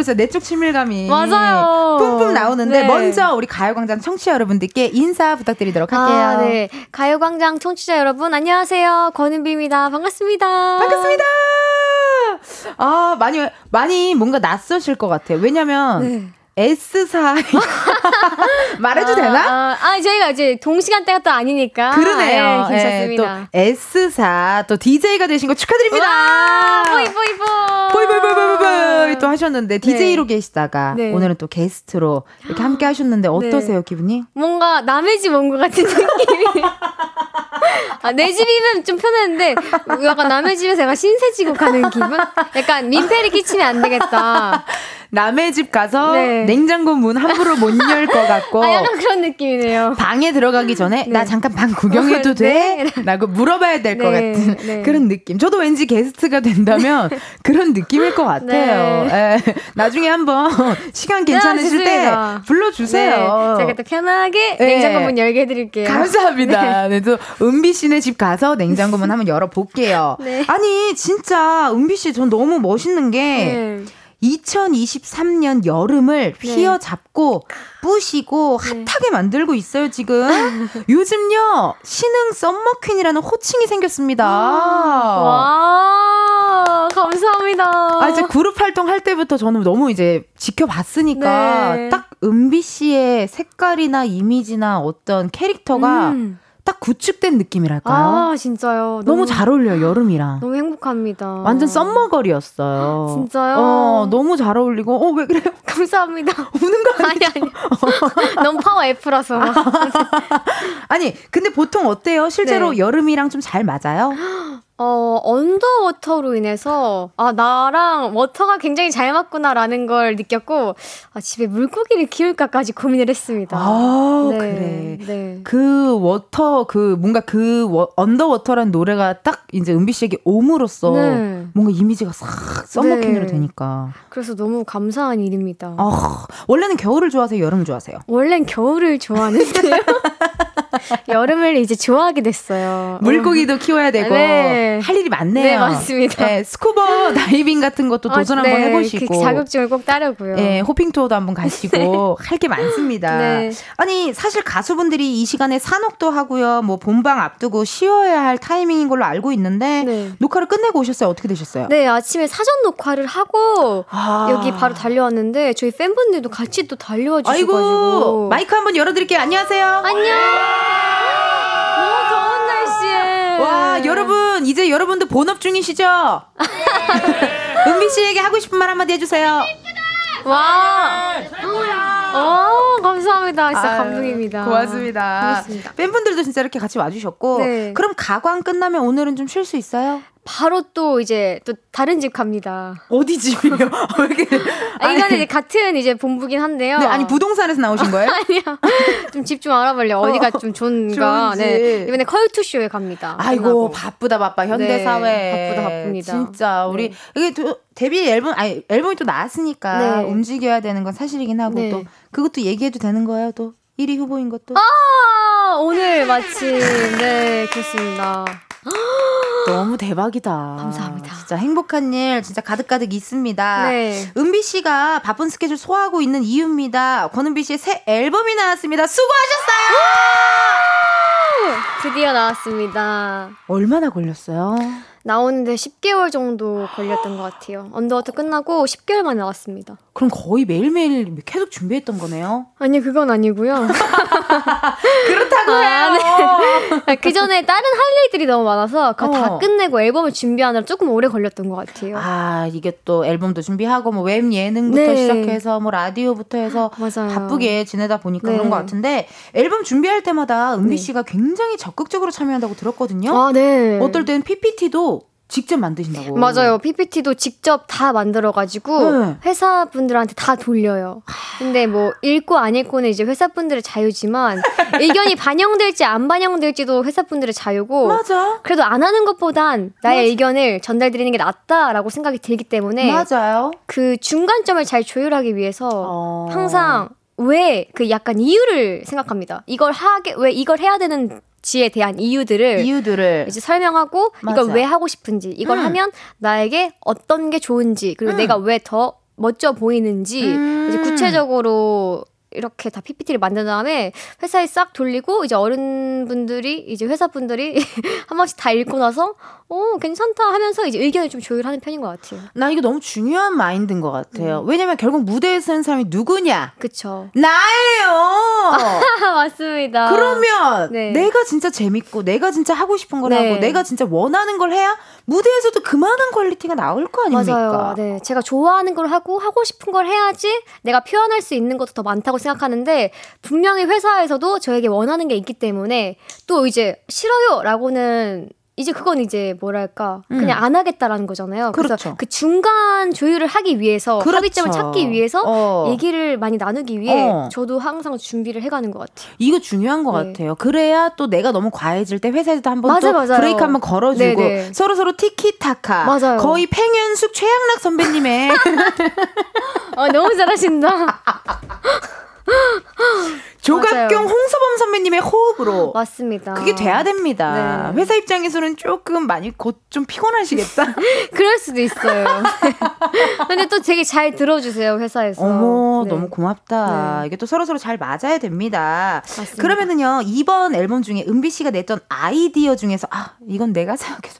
아, 진짜 내적 친밀감이 맞아요. 뿜뿜 나오는데 네. 먼저 우리 가요광장 청취자 여러분들께 인사 부탁드리도록 할게요. 아, 네. 가요광장 청취자 여러분, 안녕하세요. 권은비입니다. 반갑습니다. 반갑습니다. 아 많이 많이 뭔가 낯서실 것 같아요. 왜냐면 네. S사 말해도 아, 되나? 아, 아, 저희가 이제 동시간대가 또 아니니까. 그러네요. 네, 괜찮습니다. 예, 또 S사 또 DJ가 되신 거 축하드립니다. 와, 보이, 보이, 보이. 보이 보이 보이 보이 또 하셨는데 DJ로 계시다가 네. 오늘은 또 게스트로 이렇게 함께 하셨는데 어떠세요 기분이? 뭔가 남의 집 온 것 같은 느낌이. 아, 내 집이면 좀 편했는데, 약간 남의 집에서 약간 신세 지고 가는 기분? 약간 민폐를 끼치면 안 되겠다. 남의 집 가서 네. 냉장고 문 함부로 못 열 것 같고 아, 약간 그런 느낌이네요. 방에 들어가기 전에 나 네. 잠깐 방 구경해도 돼? 네. 라고 물어봐야 될것 네, 같은 네. 그런 느낌. 저도 왠지 게스트가 된다면 그런 느낌일 것 같아요. 예. 나중에 한번 시간 괜찮으실 때 좋습니다. 불러주세요. 네, 제가 또 편하게 네. 냉장고 문 열게 해드릴게요. 감사합니다. 네. 또 은비 씨네 집 가서 냉장고 문 한번 열어볼게요. 네. 아니 진짜 은비 씨 전 너무 멋있는 게 네. 2023년 여름을 네. 휘어잡고 뿌시고 핫하게 만들고 있어요 지금. 요즘요 신흥 썸머퀸이라는 호칭이 생겼습니다. 와, 감사합니다. 아 이제 그룹 활동할 때부터 저는 너무 이제 지켜봤으니까 네. 딱 은비 씨의 색깔이나 이미지나 어떤 캐릭터가 음. 딱 구축된 느낌이랄까요? 아, 진짜요. 너무, 잘 어울려요 여름이랑. 너무 행복합니다. 완전 썸머걸이었어요. 진짜요? 어, 너무 잘 어울리고, 어, 왜 그래요? 감사합니다. 우는 거 아니, 아니. 너무 파워 F라서. 아니, 근데 보통 어때요? 실제로 네. 여름이랑 좀 잘 맞아요? 어, Underwater로 인해서, 아, 나랑 water가 굉장히 잘 맞구나라는 걸 느꼈고, 아, 집에 물고기를 키울까까지 고민을 했습니다. 아, 네, 그래. 네. 그 water, 그 뭔가 그 워- Underwater란 노래가 딱 이제 은비 씨에게 옴으로써 네. 뭔가 이미지가 싹 summer queen으로 네. 되니까. 그래서 너무 감사한 일입니다. 아, 원래는 겨울을 좋아하세요? 여름을 좋아하세요? 원래는 겨울을 좋아하는데요. 여름을 이제 좋아하게 됐어요. 물고기도 키워야 되고 네. 할 일이 많네요. 네, 맞습니다. 네, 스쿠버 다이빙 같은 것도 도전 아, 한번 네, 해보시고. 그 자격증을 꼭 따려고요. 예, hopping tour도 한번 가시고 할 게 많습니다. 네. 아니 사실 가수분들이 이 시간에 산옥도 하고요, 뭐 본방 앞두고 쉬어야 할 타이밍인 걸로 알고 있는데 네. 녹화를 끝내고 오셨어요. 어떻게 되셨어요? 네, 아침에 사전 녹화를 하고 아. 여기 바로 달려왔는데 저희 팬분들도 같이 또 달려와 주셔가지고 아이고 마이크 한번 열어드릴게요. 안녕하세요. 안녕. 와 여러분 이제 여러분도 본업 중이시죠? 은비 씨에게 하고 싶은 말 한마디 해주세요. 와. 어, 감사합니다. 진짜 아유, 감동입니다. 고맙습니다. 고맙습니다. 팬분들도 진짜 이렇게 같이 와주셨고 네. 그럼 가광 끝나면 오늘은 좀 쉴 수 있어요? 바로 또 이제 또 다른 집 갑니다. 어디 집이요? 왜 이렇게 아, 이거는 이제 같은 이제 본부긴 한데요. 네, 아니 부동산에서 나오신 거예요? 아니요. 좀 집좀 알아볼래요. 어디가 좀 좋은가. 좋은지. 네. 이번에 컬투 쇼에 갑니다. 아이고 끝나고. 바쁘다 바빠 현대 네, 사회 바쁘다 바쁩니다. 진짜 우리 네. 이게 또 데뷔 앨범 아니 앨범이 또 나왔으니까 네. 움직여야 되는 건 사실이긴 하고 네. 또 그것도 얘기해도 되는 거예요 또 1위 후보인 것도 아, 오늘 마침 네 그렇습니다. 너무 대박이다 감사합니다. 진짜 행복한 일 진짜 가득가득 있습니다 네. 은비 씨가 바쁜 스케줄 소화하고 있는 이유입니다 권은비 씨의 새 앨범이 나왔습니다 수고하셨어요 드디어 나왔습니다. 얼마나 걸렸어요? 나오는데 10개월 정도 걸렸던 것 같아요. Underwater 끝나고 10개월 만에 나왔습니다. 그럼 거의 매일매일 계속 준비했던 거네요 아니 그건 아니고요. 그렇다고 해요 그 전에 다른 할 일들이 너무 많아서 그거 다 어. 끝내고 앨범을 준비하느라 조금 오래 걸렸던 것 같아요. 아, 이게 또 앨범도 준비하고 뭐 웹 예능부터 네. 시작해서 뭐 라디오부터 해서 맞아요. 바쁘게 지내다 보니까 네. 그런 것 같은데 앨범 준비할 때마다 은비 네. 씨가 굉장히 적극적으로 참여한다고 들었거든요. 아, 네. 어떨 때는 PPT도 직접 만드신다고. 맞아요. PPT도 직접 다 만들어가지고 네. 회사 분들한테 다 돌려요. 근데 뭐 읽고 안 읽고는 이제 회사 분들의 자유지만 의견이 반영될지 안 반영될지도 회사 분들의 자유고 맞아. 그래도 안 하는 것보단 나의 맞아. 의견을 전달드리는 게 낫다라고 생각이 들기 때문에 맞아요. 그 중간점을 잘 조율하기 위해서 어. 항상 왜 그 약간 이유를 생각합니다. 이걸 하게 왜 이걸 해야 되는 지에 대한 이유들을 이유들을 이제 설명하고 맞아. 이걸 왜 하고 싶은지 이걸 음. 하면 나에게 어떤 게 좋은지 그리고 음. 내가 왜 더 멋져 보이는지 음. 이제 구체적으로 이렇게 다 PPT를 만든 다음에 회사에 싹 돌리고 이제 어른분들이 이제 회사분들이 한 번씩 다 읽고 나서 어 괜찮다 하면서 이제 의견을 좀 조율하는 편인 것 같아요. 나 이거 너무 중요한 마인드인 것 음. 같아요. 왜냐면 결국 무대에 서는 사람이 누구냐? 그쵸. 나예요. 맞습니다. 그러면 네. 내가 진짜 재밌고 내가 진짜 하고 싶은 걸 네. 하고 내가 진짜 원하는 걸 해야 무대에서도 그만한 quality가 나올 거 아닙니까? 맞아요. 네. 제가 좋아하는 걸 하고 하고 싶은 걸 해야지 내가 표현할 수 있는 것도 더 많다고 생각하는데 분명히 회사에서도 저에게 원하는 게 있기 때문에 또 이제 싫어요라고는 이제 그건 이제 뭐랄까 음. 그냥 안 하겠다라는 거잖아요. 그래서 그렇죠. 그 중간 조율을 하기 위해서 그렇죠. 합의점을 찾기 위해서 어. 얘기를 많이 나누기 위해 어. 저도 항상 준비를 해가는 것 같아요. 이거 중요한 것 네. 같아요. 그래야 또 내가 너무 과해질 때 회사에서도 한번 맞아, 또 맞아요. 브레이크 한번 걸어주고 네네. 서로 서로 티키타카. 맞아요. 거의 팽현숙 최양락 선배님의 어, 너무 잘하신다. 조각경 맞아요. 홍서범 선배님의 호흡으로 맞습니다. 그게 돼야 됩니다. 네. 회사 입장에서는 조금 많이 곧 좀 피곤하시겠다. 그럴 수도 있어요. 근데 또 되게 잘 들어주세요 회사에서. 어머 네. 너무 고맙다. 네. 이게 또 서로 서로 잘 맞아야 됩니다. 맞습니다. 그러면은요 이번 앨범 중에 은비 씨가 냈던 아이디어 중에서 아 이건 내가 생각해서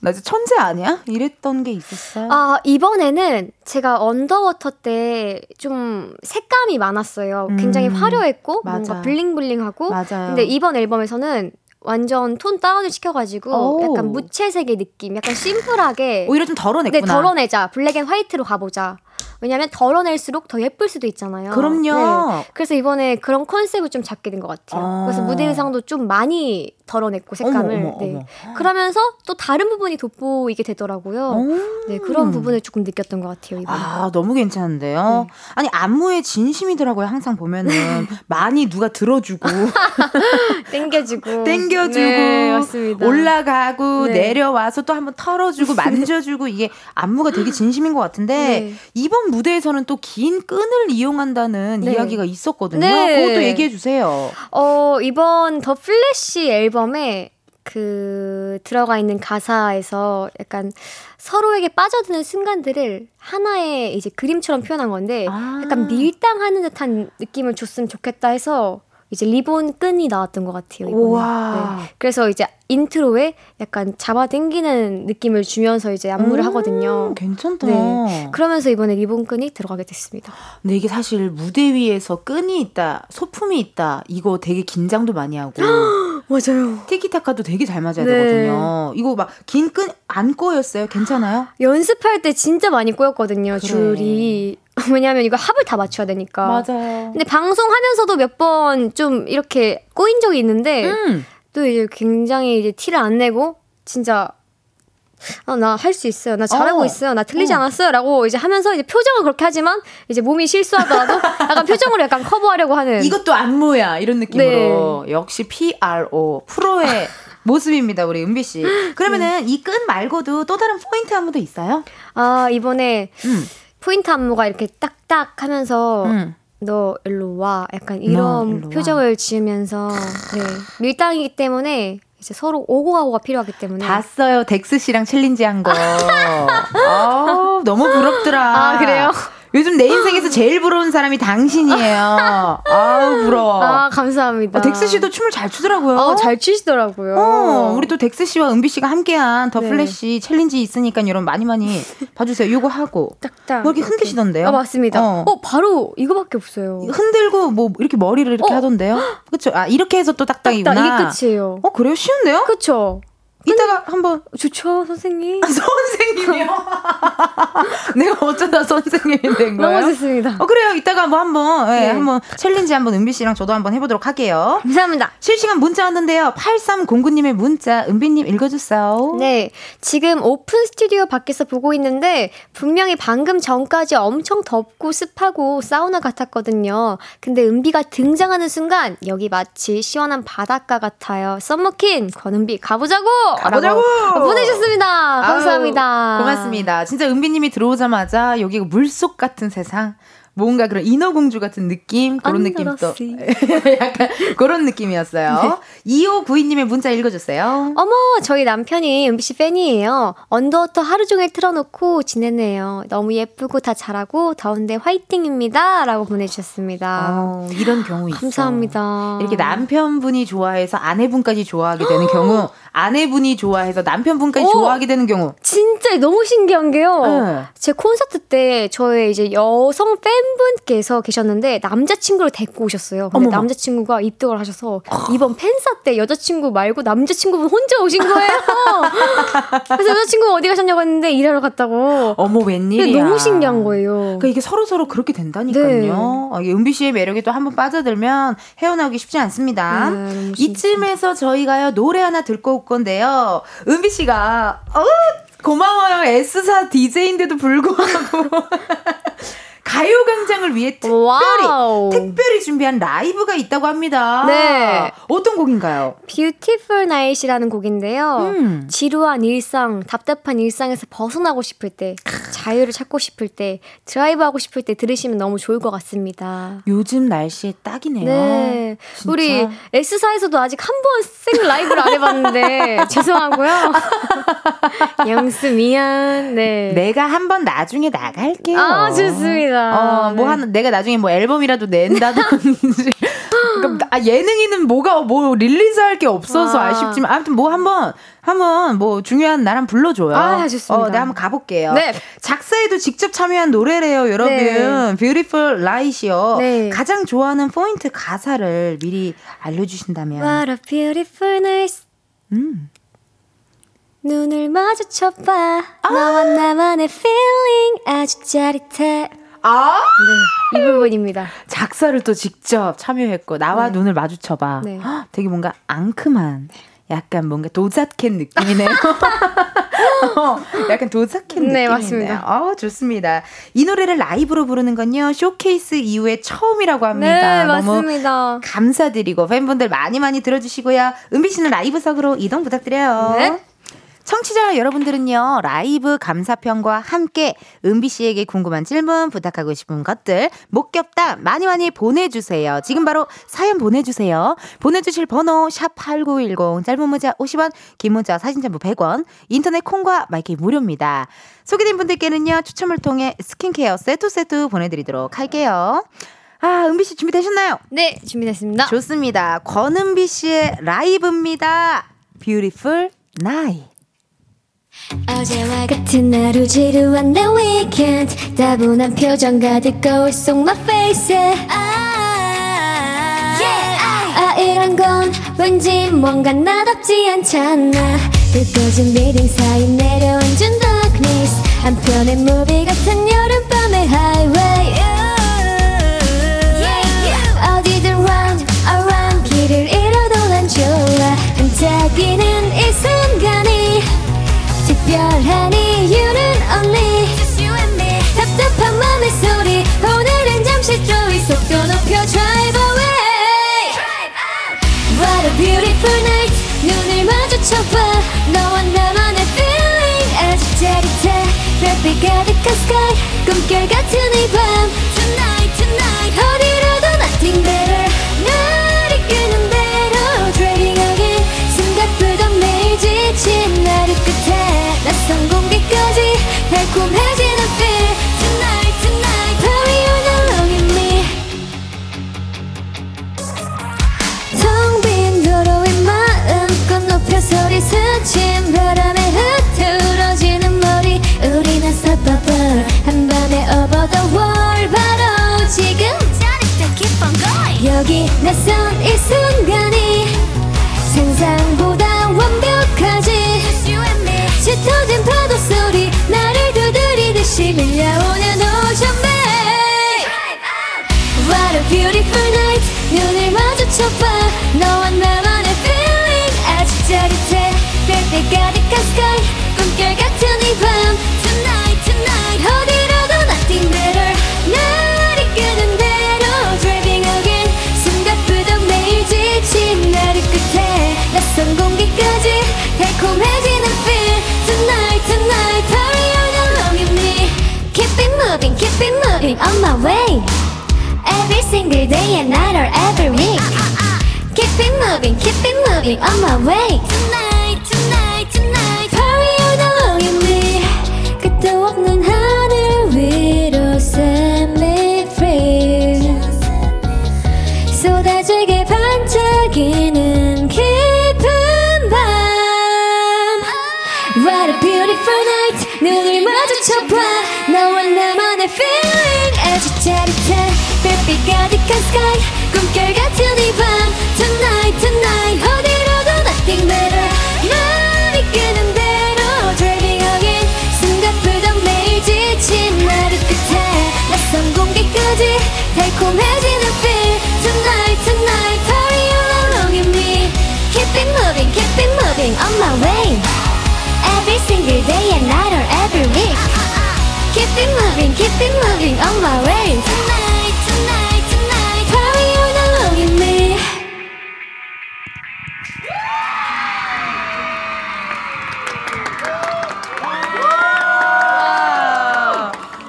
나 진짜 천재 아니야? 이랬던 게 있었어요. 아 이번에는 제가 Underwater 때 좀 색감이 많았어요. 굉장히 음, 화려했 고 맞아. 뭔가 bling bling하고. 맞아요. 근데 이번 앨범에서는 완전 tone down을 시켜가지고 오. 약간 무채색의 느낌, 약간 심플하게. 오히려 좀 덜어냈구나. 네, 덜어내자. black and white로 가보자. 왜냐면 덜어낼수록 더 예쁠 수도 있잖아요. 그럼요. 네. 그래서 이번에 그런 컨셉을 좀 잡게 된 것 같아요. 어. 그래서 무대 의상도 좀 많이 덜어냈고 색감을 어머, 어머, 네. 어머. 그러면서 또 다른 부분이 돋보이게 되더라고요. 오. 네 그런 부분을 조금 느꼈던 것 같아요 이번에. 아, 너무 괜찮은데요? 네. 아니, 안무에 진심이더라고요, 항상 보면은. 많이 누가 들어주고, 땡겨주고 땡겨주고, 네. 올라가고, 네. 내려와서 또 한번 털어주고, 만져주고, 이게 안무가 되게 진심인 것 같은데, 네. 이번 무대에서는 또 긴 끈을 이용한다는 네. 이야기가 있었거든요. 네. 그것도 얘기해 주세요. 어, 이번 The Flash 앨범 에 그 들어가 있는 가사에서 약간 서로에게 빠져드는 순간들을 하나의 이제 그림처럼 표현한 건데 아. 약간 밀당하는 듯한 느낌을 줬으면 좋겠다 해서 이제 리본 끈이 나왔던 것 같아요. 이번에. 네. 그래서 이제 intro에 약간 잡아당기는 느낌을 주면서 이제 안무를 음, 하거든요. 괜찮다. 네. 그러면서 이번에 리본 끈이 들어가게 됐습니다. 근데 이게 사실 무대 위에서 끈이 있다, 소품이 있다, 이거 되게 긴장도 많이 하고. 맞아요. 티키타카도 되게 잘 맞아야 네. 되거든요. 이거 막 긴 끈 안 꼬였어요? 괜찮아요? 연습할 때 진짜 많이 꼬였거든요, 그래. 줄이. 왜냐하면 이거 합을 다 맞춰야 되니까. 맞아요. 근데 방송하면서도 몇 번 좀 이렇게 꼬인 적이 있는데 음. 또 이제 굉장히 이제 티를 안 내고 진짜 아, 나 할 수 있어요. 나 잘하고 어. 있어요. 나 틀리지 어. 않았어요. 라고 이제 하면서 이제 표정은 그렇게 하지만 이제 몸이 실수하더라도 약간 표정으로 약간 커버하려고 하는. 이것도 안무야 이런 느낌으로 역시 프로 프로의 모습입니다 우리 은비 씨. 그러면은 이 끈 말고도 또 다른 포인트 안무도 있어요? 아, 이번에 음. 포인트 안무가 이렇게 딱딱 하면서 음. 너 일로 와 약간 너 이런 일로. 표정을 지으면서 네 밀당이기 때문에 이제 서로 오고 가고가 필요하기 때문에 봤어요 덱스 씨랑 challenge 한 거. 아 너무 부럽더라. 아, 그래요? 요즘 내 인생에서 제일 부러운 사람이 당신이에요. 아우 부러워. 아 감사합니다. 어, 덱스 씨도 춤을 잘 추더라고요. 어, 잘 추시더라고요. 어, 우리 또 덱스 씨와 은비 씨가 함께한 The 네. Flash challenge 있으니까 여러분 많이 많이 봐주세요. 요거 하고 딱딱 뭐 이렇게 흔드시던데요? 아 맞습니다. 어. 어. 바로 이거밖에 없어요. 흔들고 뭐 이렇게 머리를 이렇게 어. 하던데요? 그렇죠. 아 이렇게 해서 또 딱딱이구나. 딱딱 이게 끝이에요. 어 그래요? 쉬운데요? 그쵸? 이따가 한번 좋죠 선생님. 선생님이요. 내가 어쩌다 선생님이 된 거예요? 너무 좋습니다. 어 그래요. 이따가 뭐 한번 예, 네. 한번 challenge 한번 은비 씨랑 저도 한번 해보도록 할게요. 감사합니다. 실시간 문자 왔는데요. 8309님의 문자 은비님 읽어주세요. 네, 지금 오픈 스튜디오 밖에서 보고 있는데 분명히 방금 전까지 엄청 덥고 습하고 사우나 같았거든요. 근데 은비가 등장하는 순간 여기 마치 시원한 바닷가 같아요. summer queen 권은비 가보자고. 가보자고! 라고 보내주셨습니다. 감사합니다. 아유, 고맙습니다. 진짜 은비님이 들어오자마자 여기가 물속 같은 세상. 뭔가 그런 인어공주 같은 느낌 그런 느낌도. 약간 그런 느낌이었어요. 2592님의 문자 읽어주세요. 어머, 저희 남편이 은비 씨 팬이에요. Underwater 하루 종일 틀어놓고 지내네요. 너무 예쁘고 다 잘하고 더운데 화이팅입니다. 라고 보내주셨습니다. 어, 이런 경우 있어. 감사합니다. 이렇게 남편분이 좋아해서 아내분까지 좋아하게 되는 경우, 아내분이 좋아해서 남편분까지 오! 좋아하게 되는 경우. 진짜 너무 신기한 게요. 네. 제 콘서트 때 저의 이제 여성 팬분께서 계셨는데 남자친구를 데리고 오셨어요. 근데 어머머. 남자친구가 입덕을 하셔서 이번 팬사 때 여자친구 말고 남자친구분 혼자 오신 거예요. 그래서 여자친구가 어디 가셨냐고 했는데 일하러 갔다고. 어머 웬일이야. 너무 신기한 거예요. 그러니까 이게 서로 서로 그렇게 된다니까요. 네. 어, 이 은비 씨의 매력에 또 한번 빠져들면 헤어나오기 쉽지 않습니다. 네, 이쯤에서 저희가요 노래 하나 듣고 올 건데요. 은비 씨가 어 고마워요 S사 DJ인데도 불구하고 가요광장을 위해 특별히 wow. 특별히 준비한 라이브가 있다고 합니다. 네. 어떤 곡인가요? Beautiful Night이라는 곡인데요. 음. 지루한 일상, 답답한 일상에서 벗어나고 싶을 때, 자유를 찾고 싶을 때, 드라이브 하고 싶을 때 들으시면 너무 좋을 것 같습니다. 요즘 날씨에 딱이네요. 네. 진짜. 우리 S사에서도 아직 한 번 생 라이브를 안 해봤는데, 죄송하고요. 영수 미안. 네. 내가 한 번 나중에 나갈게요. 아, 좋습니다. 어, 뭐 네. 하는 내가 나중에 뭐 앨범이라도 낸다든지. 그러니까 아, 예능인은 뭐가 뭐 릴리즈할 게 없어서 아. 아쉽지만 아무튼 뭐 한번 한번 뭐 중요한 날 한번 불러줘요. 아, 좋습니다. 어, 내가 한번 가볼게요. 네. 작사에도 직접 참여한 노래래요, 여러분. 네. Beautiful Light이요. 네. 가장 좋아하는 포인트 가사를 미리 알려주신다면. What a beautiful night. 음. 눈을 마주쳐봐. 너와 나만의 feeling 아주 짜릿해. 아 네, 이 부분입니다. 작사를 또 직접 참여했고 나와 네. 눈을 마주쳐봐. 네. 헉, 되게 뭔가 앙큼한 약간 뭔가 Doja Cat 느낌이네요. 어, 약간 Doja Cat 느낌. 네, 맞습니다. 어, 좋습니다. 이 노래를 라이브로 부르는 건요, 쇼케이스 이후에 처음이라고 합니다. 네, 맞습니다. 감사드리고 팬분들 많이 많이 들어주시고요. 은비 씨는 라이브석으로 이동 부탁드려요. 네. 청취자 여러분들은요, 라이브 감상평과 함께 은비 씨에게 궁금한 질문, 부탁하고 싶은 것들, 목격담 많이 많이 보내주세요. 지금 바로 사연 보내주세요. 보내주실 번호, 샵8910, 짧은 문자 50원, 긴 문자 사진 전부 100원, 인터넷 콩과 마이크 무료입니다. 소개된 분들께는요, 추첨을 통해 스킨케어 세트 세트 보내드리도록 할게요. 아, 은비 씨 준비되셨나요? 네, 준비됐습니다. 좋습니다. 권은비 씨의 라이브입니다. Beautiful Night. 어제와 같은 하루 지루한 내 weekend. 따분한 표정 가득 거울 속 my face. 아, 아 이런 건 왠지 뭔가 나답지 않잖아. 느껴진 비딩 사이 내려앉은 darkness 한편의 movie 같은 여름밤의 highway. 어디든 round around 길을 잃어도 난 좋아. 반짝이는 특별한 이유는 없니 답답한 맘의 소리. 오늘은 잠시 조이 속도 높여 drive away. What a beautiful night. 눈을 마주쳐봐. 너와 나만의 feeling. 아주 짜릿해. 별빛 가득한 sky. 꿈결 같은 이밤 여기 낯선 이 순간이 상상보다 완벽하지. 짙어진 파도 소리 나를 두드리듯이 밀려오는 오션 What a beautiful night. 눈을 마주쳐봐. 너와 나만의 feeling 아주 짜릿해. 별빛 가득 single day and night or every week. Keep it moving, keep it moving on my way. Tonight, on my way Every single day and night or every week Keep it moving, keep it moving on my way Tonight, tonight, tonight Hurry on along with me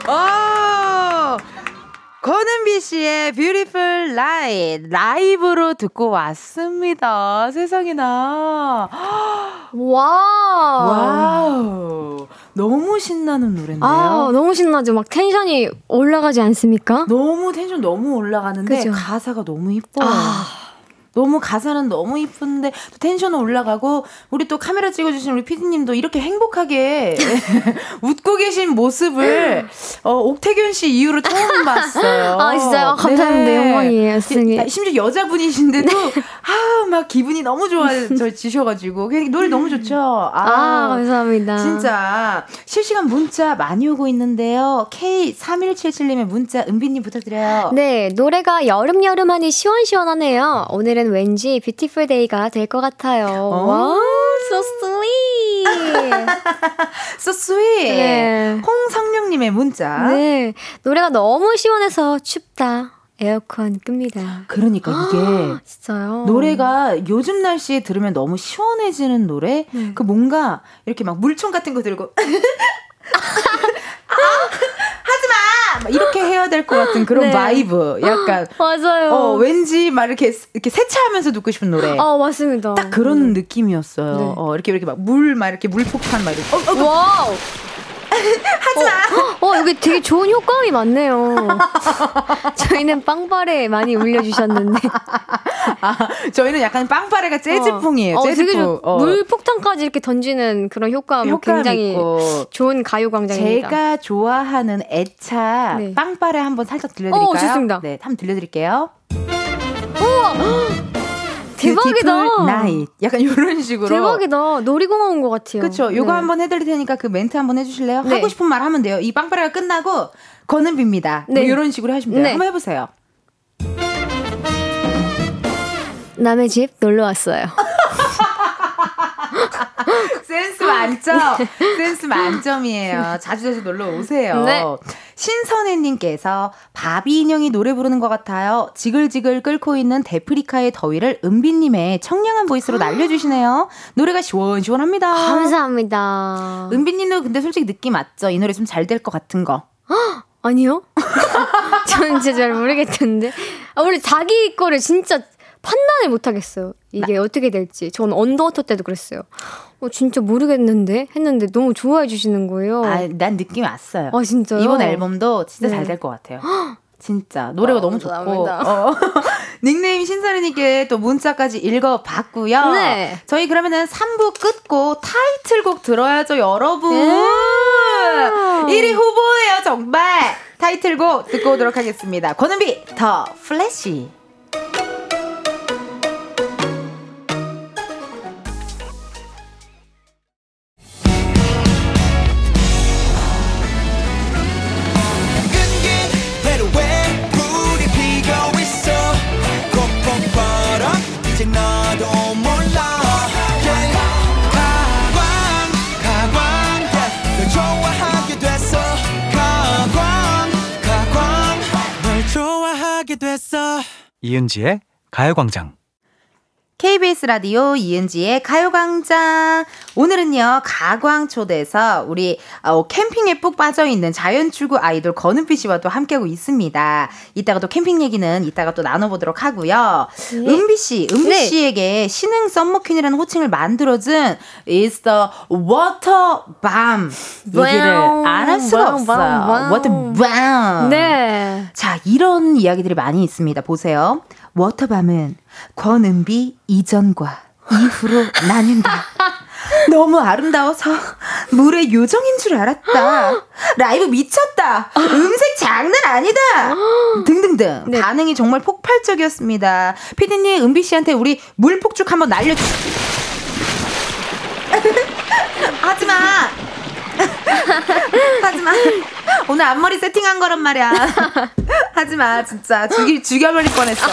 오! 권은비 씨의 Beautiful Light 라이브로 듣고 왔습니다. 세상에나. 와. wow. 너무 신나는 노래인데요. 아, 너무 신나죠. 막 텐션이 올라가지 않습니까? 너무 텐션 너무 올라가는데 그죠? 가사가 너무 이뻐요. 아. 너무 가사는 너무 이쁜데 또 텐션은 올라가고 우리 또 카메라 찍어주신 우리 피디님도 이렇게 행복하게 웃고 계신 모습을 어, 옥태균 씨 이후로 처음 봤어요. 아, 진짜요? 감사합니다. 영광이에요. 시- 심지어 여자분이신데도 아 막 기분이 너무 좋아지셔가지고 노래 너무 좋죠. 아, 감사합니다. 진짜 실시간 문자 많이 오고 있는데요. K3177님의 문자 은비님 부탁드려요. 네, 노래가 여름 여름하니 시원시원하네요. 오늘은 오늘은 왠지 beautiful day가 될 것 같아요. 와, so sweet. So sweet. 네. 홍성룡님의 문자. 네. 노래가 너무 시원해서 춥다. 에어컨 끕니다. 그러니까 이게 진짜요? 노래가 요즘 날씨에 들으면 너무 시원해지는 노래? 네. 그 뭔가 이렇게 막 물총 같은 거 들고 아, 하지 마! 막 이렇게 해야 될 것 같은 그런 네. vibe. 약간 맞아요. 어, 왠지 막 이렇게 이렇게 세차하면서 듣고 싶은 노래. 아, 맞습니다. 딱 그런 느낌이었어요. 네. 어, 이렇게 이렇게 막 물막 이렇게 물폭탄 막 이렇게. 어, 어, wow. 하지 마. 어, 어, 여기 되게 좋은 효과음이 많네요. 저희는 빵빠레 많이 울려주셨는데. 아, 저희는 약간 빵빠레가 재즈풍이에요. 어, 되게 재즈풍. 좋- 어. 물폭탄까지 이렇게 던지는 그런 효과음 효과음 굉장히 있고. 좋은 가요광장입니다. 제가 좋아하는 애차 네. 빵빠레 한번 살짝 들려드릴까요? 어, 좋습니다. 네, 한번 들려드릴게요. 대박이다. 나이. 약간 이런 식으로. 대박이다. 놀이공원 온것 같아요. 그쵸. 요거 네. 한번 해드릴 테니까 그 멘트 한번 해주실래요? 네. 하고 싶은 말 하면 돼요. 이 빵빠레가 끝나고 거는비입니다. 네. 뭐 이런 식으로 하시면 돼요. 네. 한번 해보세요. 남의 집 놀러 왔어요. 센스 만점. 센스 만점이에요. 자주 자주 놀러 오세요. 네. 신선혜님께서 바비 인형이 노래 부르는 것 같아요. 지글지글 끓고 있는 대프리카의 더위를 은비님의 청량한 voice로 날려주시네요. 노래가 시원시원합니다. 감사합니다. 은비님도 근데 솔직히 느낌 맞죠? 이 노래 좀 잘 될 것 같은 거. 아니요? 저는 진짜 잘 모르겠는데. 아, 원래 자기 거를 진짜 판단을 못 하겠어요. 이게 어떻게 될지. 전 Underwater 때도 그랬어요. 어, 진짜 모르겠는데? 했는데 너무 좋아해 주시는 거예요. 아, 난 느낌이 왔어요. 아, 진짜요? 이번 앨범도 진짜 네. 잘될 것 같아요. 진짜 노래가 어, 너무 좋고. 어. 닉네임 신선이님께 또 문자까지 읽어봤고요. 네. 저희 그러면은 3부 끝곡 타이틀곡 들어야죠 여러분. 음. 1위 후보예요 정말. 타이틀곡 듣고 오도록 하겠습니다. 권은비 The Flash. 이은지의 가요광장. KBS 라디오 이은지의 가요광장. 오늘은요, 가광초대석에서 우리 어, 캠핑에 푹 빠져있는 자연추구 아이돌 권은비 씨와 또 함께하고 있습니다. 이따가 또 캠핑 얘기는 이따가 또 나눠보도록 하고요. 은비 씨, 은비 네. 씨에게 신흥 summer queen이라는 호칭을 만들어준 It's the Water Bomb 얘기를 안 할 수가 wow, 없어요. wow, wow. Water Bomb. 네. 자, 이런 이야기들이 많이 있습니다. 보세요. 워터밤은 권은비 이전과 이후로 나뉜다. 너무 아름다워서 물의 요정인 줄 알았다. 라이브 미쳤다. 음색 장난 아니다. 등등등 네. 반응이 정말 폭발적이었습니다. 피디님 은비 씨한테 우리 물 폭죽 한번 날려주. 하지마. 하지마. 오늘 앞머리 세팅한 거란 말이야. 하지마, 진짜. 죽이, 죽여버릴 뻔했어.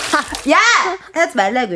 야! 하지 말라고.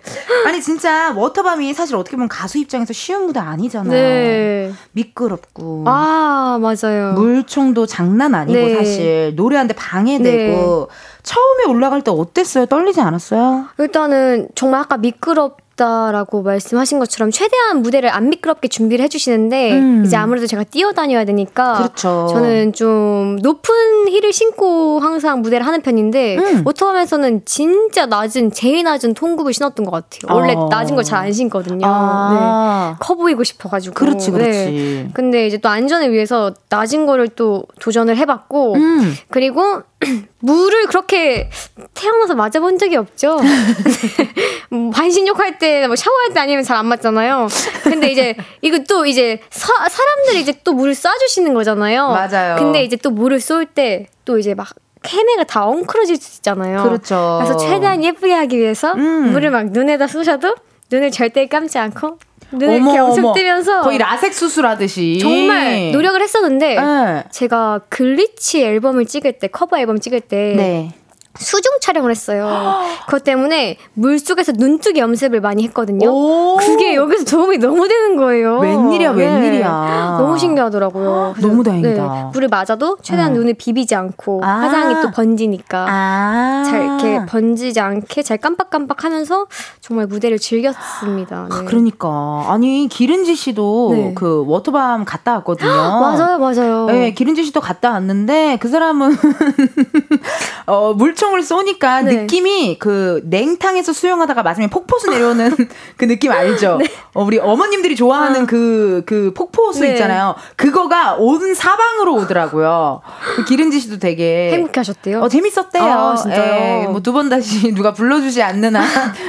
아니, 진짜, 워터밤이 사실 어떻게 보면 가수 입장에서 쉬운 무대 아니잖아요. 네. 미끄럽고. 아, 맞아요. 물총도 장난 아니고, 네. 사실. 노래하는데 방해되고. 처음에 올라갈 때 어땠어요? 떨리지 않았어요? 일단은 정말 아까 미끄럽 다라고 말씀하신 것처럼 최대한 무대를 안 미끄럽게 준비를 해주시는데 음. 이제 아무래도 제가 뛰어다녀야 되니까 그렇죠. 저는 좀 높은 힐을 신고 항상 무대를 하는 편인데 음. 오토함에서는 진짜 낮은 제일 낮은 통굽을 신었던 것 같아요. 원래 어. 낮은 걸 잘 안 신거든요. 네. 아. 커 보이고 싶어가지고. 그렇지, 그렇지. 네. 근데 이제 또 안전을 위해서 낮은 거를 또 도전을 해봤고 음. 그리고 물을 그렇게 태어나서 맞아본 적이 없죠. 음, 반신욕 할 때, 뭐 샤워할 때 아니면 잘 안 맞잖아요. 근데 이제 이거 또 이제 사, 사람들이 이제 또 물을 쏴주시는 거잖아요. 맞아요. 근데 이제 또 물을 쏠 때 또 이제 막 캐내가 다 엉클어질 수 있잖아요. 그렇죠. 그래서 최대한 예쁘게 하기 위해서 음. 물을 막 눈에다 쏘셔도 눈을 절대 감지 않고 눈을 이렇게 엄청 뜨면서 거의 라섹 수술하듯이. 정말 노력을 했었는데 네. 제가 Glitch 앨범을 찍을 때 커버 앨범 찍을 때 네. 수중 촬영을 했어요. 그것 때문에 물 속에서 눈뜨기 연습을 많이 했거든요. 오. 그게 여기서 도움이 너무 되는 거예요. 웬일이야, 네. 웬일이야. 너무 신기하더라고요. 너무 다행이다. 물을 맞아도 최대한 응. 눈을 비비지 않고 아. 화장이 또 번지니까 아. 잘 이렇게 번지지 않게 잘 깜빡깜빡하면서 정말 무대를 즐겼습니다. 네. 아, 그러니까 아니 기른지 씨도 네. 그 워터밤 갔다 왔거든요. 맞아요, 맞아요. 네, 기른지 씨도 갔다 왔는데 그 사람은 어, 물 총을 쏘니까 네. 느낌이 그 냉탕에서 수영하다가 맞으면 폭포수 내려오는 그 느낌 알죠? 어, 우리 어머님들이 좋아하는 그, 그 폭포수 네. 있잖아요. 그거가 온 사방으로 오더라고요. 그 기른지 씨도 되게 행복해 하셨대요. 어, 재밌었대요. 아, 진짜요? 뭐 두 번 다시 누가 불러주지 않는 한.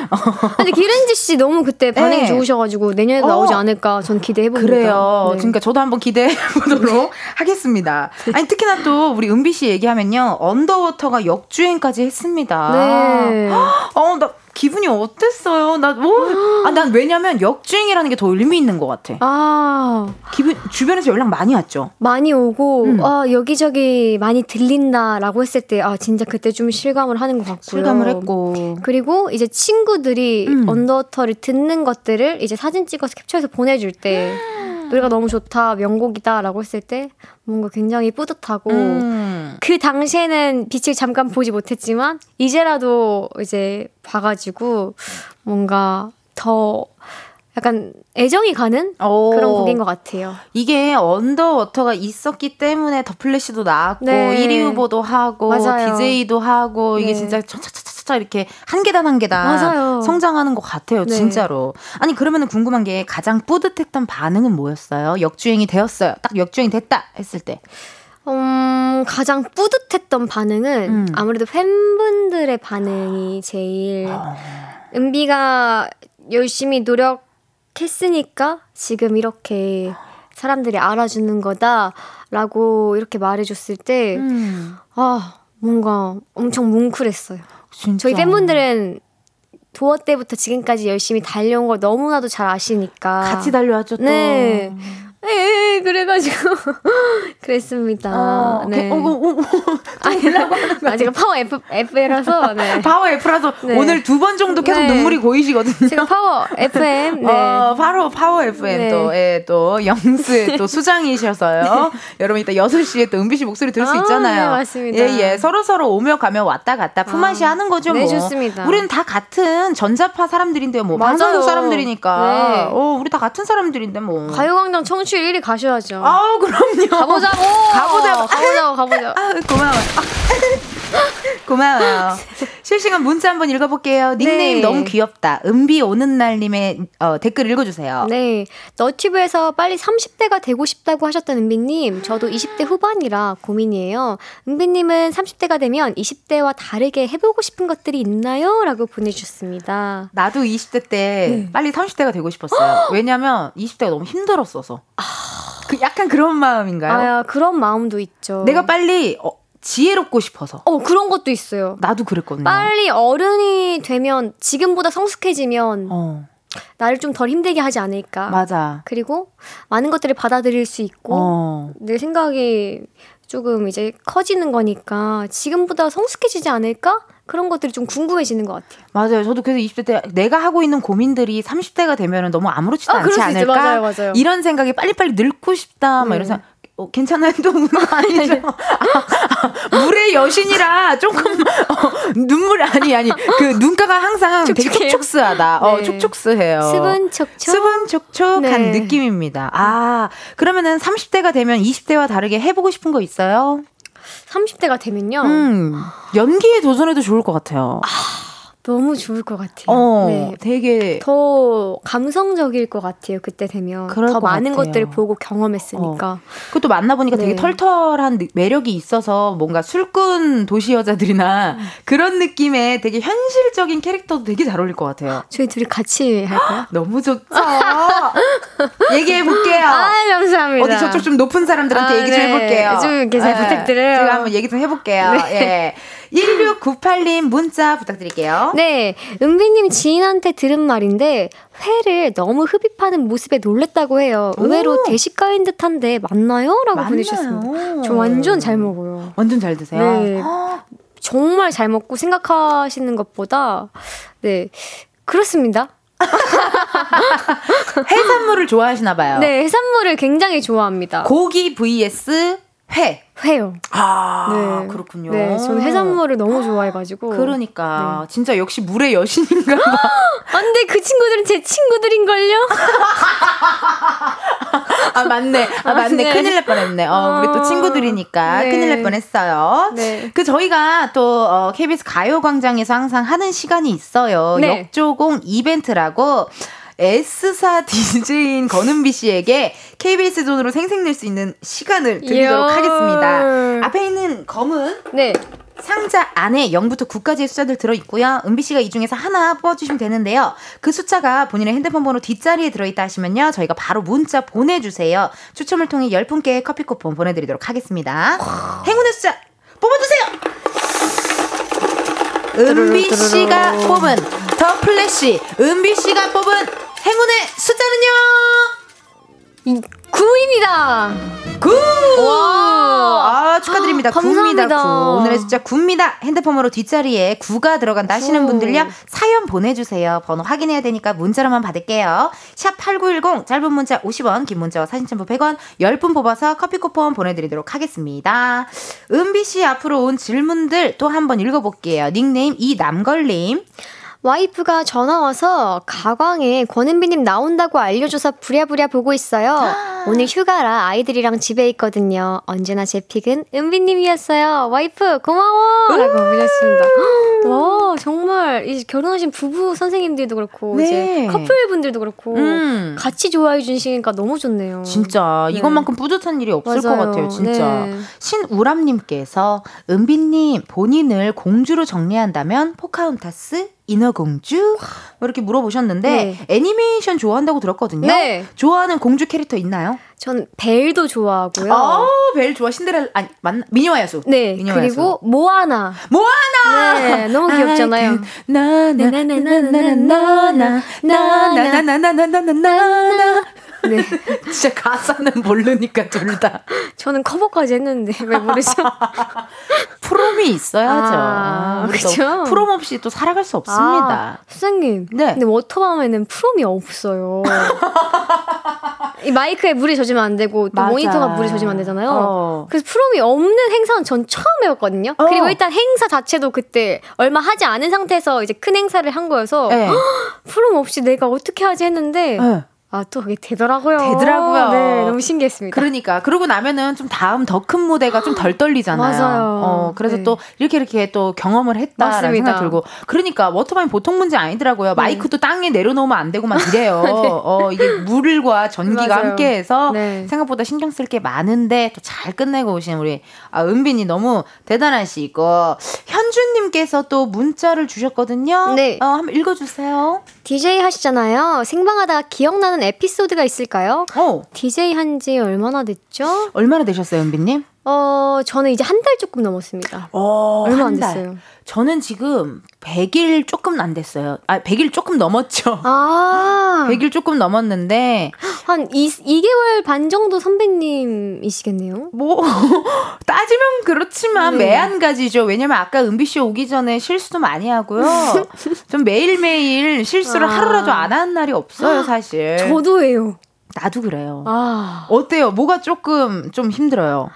어. 근데 기른지 씨 너무 그때 반응이 네. 좋으셔가지고 내년에도 어. 나오지 않을까 전 기대해 봅니다. 그래요. 네. 그러니까 저도 한번 기대해 보도록 하겠습니다. 아니 특히나 또 우리 은비 씨 얘기하면요 언더워터가 역주행 까지 했습니다. 네. 어, 나 기분이 어땠어요? 나 뭐? 아, 난 왜냐면 역주행이라는 게 더 의미 있는 것 같아. 아 기분 주변에서 연락 많이 왔죠. 많이 오고 음. 아 여기저기 많이 들린다라고 했을 때 아 진짜 그때 좀 실감을 하는 것 같고요. 실감을 했고. 그리고 이제 친구들이 음. 언더워터를 듣는 것들을 이제 사진 찍어서 캡처해서 보내줄 때 노래가 너무 좋다 명곡이다라고 했을 때 뭔가 굉장히 뿌듯하고 음. 그 당시에는 빛을 잠깐 보지 못했지만 이제라도 이제 봐가지고 뭔가 더 약간 애정이 가는 오. 그런 곡인 것 같아요. 이게 언더워터가 있었기 때문에 The Flash도 나왔고 네. 1위 후보도 하고 맞아요. DJ도 하고 이게 네. 진짜 차차차차 이렇게 한 계단 한 계단 맞아요. 성장하는 것 같아요, 네. 진짜로. 아니 그러면은 궁금한 게 가장 뿌듯했던 반응은 뭐였어요? 역주행이 되었어요. 딱 역주행이 됐다 했을 때. 음, 가장 뿌듯했던 반응은 음. 아무래도 팬분들의 반응이 제일 은비가 열심히 노력했으니까 지금 이렇게 사람들이 알아주는 거다라고 이렇게 말해줬을 때, 음, 아, 뭔가 엄청 뭉클했어요. 진짜. 저희 팬분들은 도어 때부터 지금까지 열심히 달려온 걸 너무나도 잘 아시니까. 같이 달려왔죠 또. 네. 에 그래가지고 그랬습니다. 어, 네. 어, 어, 어, 어. 아, 제가 파워 F, F라서, 네. 파워 F라서 네. 오늘 두 번 정도 계속 네. 눈물이 고이시거든요. 제가 파워 FM, 네. 어, 바로 파워 FM 네. 또, 예, 또 영스의 또 수장이셔서요. 여러분 이따 6 시에 또 은비 씨 목소리 들을 수 아, 있잖아요. 네, 맞습니다. 예, 예. 서로 서로 오며 가며 왔다 갔다 품앗이 아, 하는 거죠, 네, 뭐. 좋습니다. 우리는 다 같은 전자파 사람들인데요, 뭐. 맞아요. 방송국 사람들이니까. 네. 어, 우리 다 같은 사람들인데, 뭐. 가요광장 청취 율 1위 가셔야죠. 아우, 그럼요. 가보자고! 가보자고. 가보자고, 가보자고. 아, 고마워. 고마워요. 실시간 문자 한번 읽어볼게요. 닉네임 네. 너무 귀엽다. 은비 오는 날님의 어, 댓글 읽어주세요. 네. 너튜브에서 빨리 30대가 되고 싶다고 하셨던 은비님, 저도 20대 후반이라 고민이에요. 은비님은 30대가 되면 20대와 다르게 해보고 싶은 것들이 있나요? 라고 보내주셨습니다. 나도 20대 때 빨리 30대가 되고 싶었어요. 왜냐면 20대가 너무 힘들었어서. 그 약간 그런 마음인가요? 아, 그런 마음도 있죠. 내가 빨리 어, 지혜롭고 싶어서. 어, 그런 것도 있어요. 나도 그랬거든요. 빨리 어른이 되면 지금보다 성숙해지면 어, 나를 좀 덜 힘들게 하지 않을까. 맞아. 그리고 많은 것들을 받아들일 수 있고 어. 내 생각이 조금 이제 커지는 거니까 지금보다 성숙해지지 않을까? 그런 것들이 좀 궁금해지는 것 같아요. 맞아요. 저도 그래서 20대 때 내가 하고 있는 고민들이 30대가 되면 너무 아무렇지도 아, 않지. 않을까? 맞아요, 맞아요. 이런 생각이 빨리빨리 늙고 싶다. 막 네. 이런 생각. 어, 괜찮아요? 또거 아니죠? 아, 아, 물의 여신이라 조금 어, 눈물 아니 아니 그 눈가가 항상 되게 촉촉해요? 촉촉스하다. 어, 네. 촉촉스해요. 수분 촉촉. 수분 촉촉한 네. 느낌입니다. 아, 그러면은 30대가 되면 20대와 다르게 해 보고 싶은 거 있어요? 30대가 되면요. 음, 연기에 도전해도 좋을 것 같아요. 너무 좋을 것 같아요. 어, 네. 되게 더 감성적일 것 같아요. 그때 되면 더것 많은 같아요. 것들을 보고 경험했으니까. 그것도 만나 보니까 되게 네. 털털한 느- 매력이 있어서 뭔가 술꾼 도시 여자들이나 음. 그런 느낌의 되게 현실적인 캐릭터도 되게 잘 어울릴 것 같아요. 저희 둘이 같이 할까요? 너무 좋죠. 얘기해 볼게요. 아, 감사합니다. 어디 저쪽 좀 높은 사람들한테 아, 얘기 좀 네. 해볼게요. 좀 이렇게 잘 부탁드려요. 제가 한번 얘기 좀 해볼게요. 예. 1698님 문자 부탁드릴게요. 네, 은비님 지인한테 들은 말인데 회를 너무 흡입하는 모습에 놀랬다고 해요. 의외로 오. 대식가인 듯한데 맞나요? 라고 맞나요? 보내주셨습니다. 저 완전 잘 먹어요. 완전 잘 드세요. 네. 헉, 정말 잘 먹고 생각하시는 것보다 네 그렇습니다. 해산물을 좋아하시나 봐요. 네 해산물을 굉장히 좋아합니다. 고기 vs 회. 회요. 아, 네. 그렇군요. 네, 저는 해산물을 너무 좋아해가지고. 그러니까 진짜 역시 물의 여신인가 봐. 안 돼 그 친구들은 제 친구들인걸요. 아 맞네. 아 맞네. 네. 큰일 날 뻔했네. 어, 우리 또 어, 친구들이니까 네. 큰일 날 뻔했어요. 네. 그 저희가 또 어, KBS 가요광장에서 항상 하는 시간이 있어요. 네. 역조공 이벤트라고. S사 DJ인 권은비 씨에게 KBS 돈으로 생생낼 수 있는 시간을 드리도록. 하겠습니다. 앞에 있는 검은 네. 상자 안에 0부터 9까지의 숫자들 들어있고요. 은비 씨가 이 중에서 하나 뽑아주시면 되는데요. 그 숫자가 본인의 핸드폰 번호 뒷자리에 들어있다 하시면요. 저희가 바로 문자 보내주세요. 추첨을 통해 10분께 커피 쿠폰 보내드리도록 하겠습니다. 행운의 숫자 뽑아주세요! 은비 씨가 뽑은 The Flash 은비 씨가 뽑은 행운의 숫자는요? 이 9입니다. 9! 와. 아, 축하드립니다. 아, 9입니다. 감사합니다. 9. 오늘의 숫자 9입니다. 핸드폰으로 뒷자리에 9가 들어간다 하시는 구. 분들요. 사연 보내주세요. 번호 확인해야 되니까 문자로만 받을게요. 샵 8910, 짧은 문자 50원, 긴 문자와 사진 첨부 100원, 10분 뽑아서 커피 쿠폰 보내드리도록 하겠습니다. 은비 씨 앞으로 온 질문들 또 한번 읽어볼게요. 닉네임 이남걸님. 와이프가 전화 와서 가광에 권은비님 나온다고 알려줘서 부랴부랴 보고 있어요. 오늘 휴가라 아이들이랑 집에 있거든요. 언제나 제 픽은 은비님이었어요. 와이프 고마워! 라고 보내셨습니다. 와 정말 이 결혼하신 부부 선생님들도 그렇고 네. 이제 커플분들도 그렇고 음. 같이 좋아해 주시니까 너무 좋네요. 진짜 네. 이것만큼 뿌듯한 일이 없을 맞아요. 것 같아요, 진짜. 네. 신우람님께서 은비님 본인을 공주로 정의한다면 포카혼타스, 인어공주 뭐 이렇게 물어보셨는데 네. 애니메이션 좋아한다고 들었거든요. 네. 좋아하는 공주 캐릭터 있나요? 전 벨도 좋아하고요. 아, 벨 좋아 신데렐라 아니 맞나? 미녀와 야수. 네 미녀와 그리고 모아나. 모아나. 네 너무 귀엽잖아요. 나나나나나나나나나나나나나나나나나 네. 진짜 가사는 모르니까 둘 다. 저는 커버까지 했는데 왜 모르죠? 프롬이 있어야죠. 아, 그죠? 프롬 없이 또 살아갈 수 없습니다. 아, 수장님. 네. 근데 워터밤에는 프롬이 없어요. 이 마이크에 물이 젖으면 안 되고 또 맞아. 모니터가 물이 젖으면 안 되잖아요. 어. 그래서 프롬이 없는 행사는 전 처음 해봤거든요. 어. 그리고 일단 행사 자체도 그때 얼마 하지 않은 상태에서 이제 큰 행사를 한 거여서 네. 프롬 없이 내가 어떻게 하지 했는데 네. 아 또 그게 되더라고요. 되더라고요. 네, 너무 신기했습니다. 그러니까 그러고 나면은 좀 다음 더 큰 무대가 좀 덜 떨리잖아요. 맞아요. 어, 그래서 네. 또 이렇게 이렇게 또 경험을 했다라는 맞습니다. 생각 들고 그러니까 워터밤이 보통 문제 아니더라고요. 마이크도 땅에 내려놓으면 안 되고 막 이래요. 어, 이게 물과 전기가 맞아요. 함께 해서 네. 생각보다 신경 쓸 게 많은데 또 잘 끝내고 오신 우리 아, 은빈이 너무 대단하시고 현주님께서 또 문자를 주셨거든요. 네. 어, 한번 읽어주세요. DJ 하시잖아요. 생방하다가 기억나는 에피소드가 있을까요? 어, DJ 한 지 얼마나 됐죠? 얼마나 되셨어요, 은빈님? 어, 저는 이제 한 달 조금 넘었습니다. 어, 얼마 한안 달. 됐어요. 저는 지금 100일 조금 안 됐어요. 아, 100일 조금 넘었죠. 아, 100일 조금 넘었는데, 한 2, 2개월 반 정도 선배님이시겠네요? 뭐, 따지면 그렇지만 네. 매한가지죠. 왜냐면 아까 은비씨 오기 전에 실수도 많이 하고요. 좀 매일매일 실수를 아. 하루라도 안 하는 날이 없어요, 사실. 저도예요. 나도 그래요. 아, 어때요? 뭐가 조금 좀 힘들어요?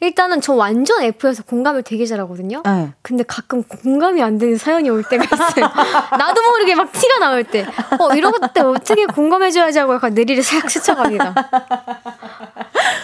일단은 저 완전 F여서 공감을 되게 잘하거든요? 네. 근데 가끔 공감이 안 되는 사연이 올 때가 있어요. 나도 모르게 막 티가 나올 때. 어, 이럴 때 어떻게 공감해줘야지 하고 약간 뇌리를 싹 스쳐갑니다.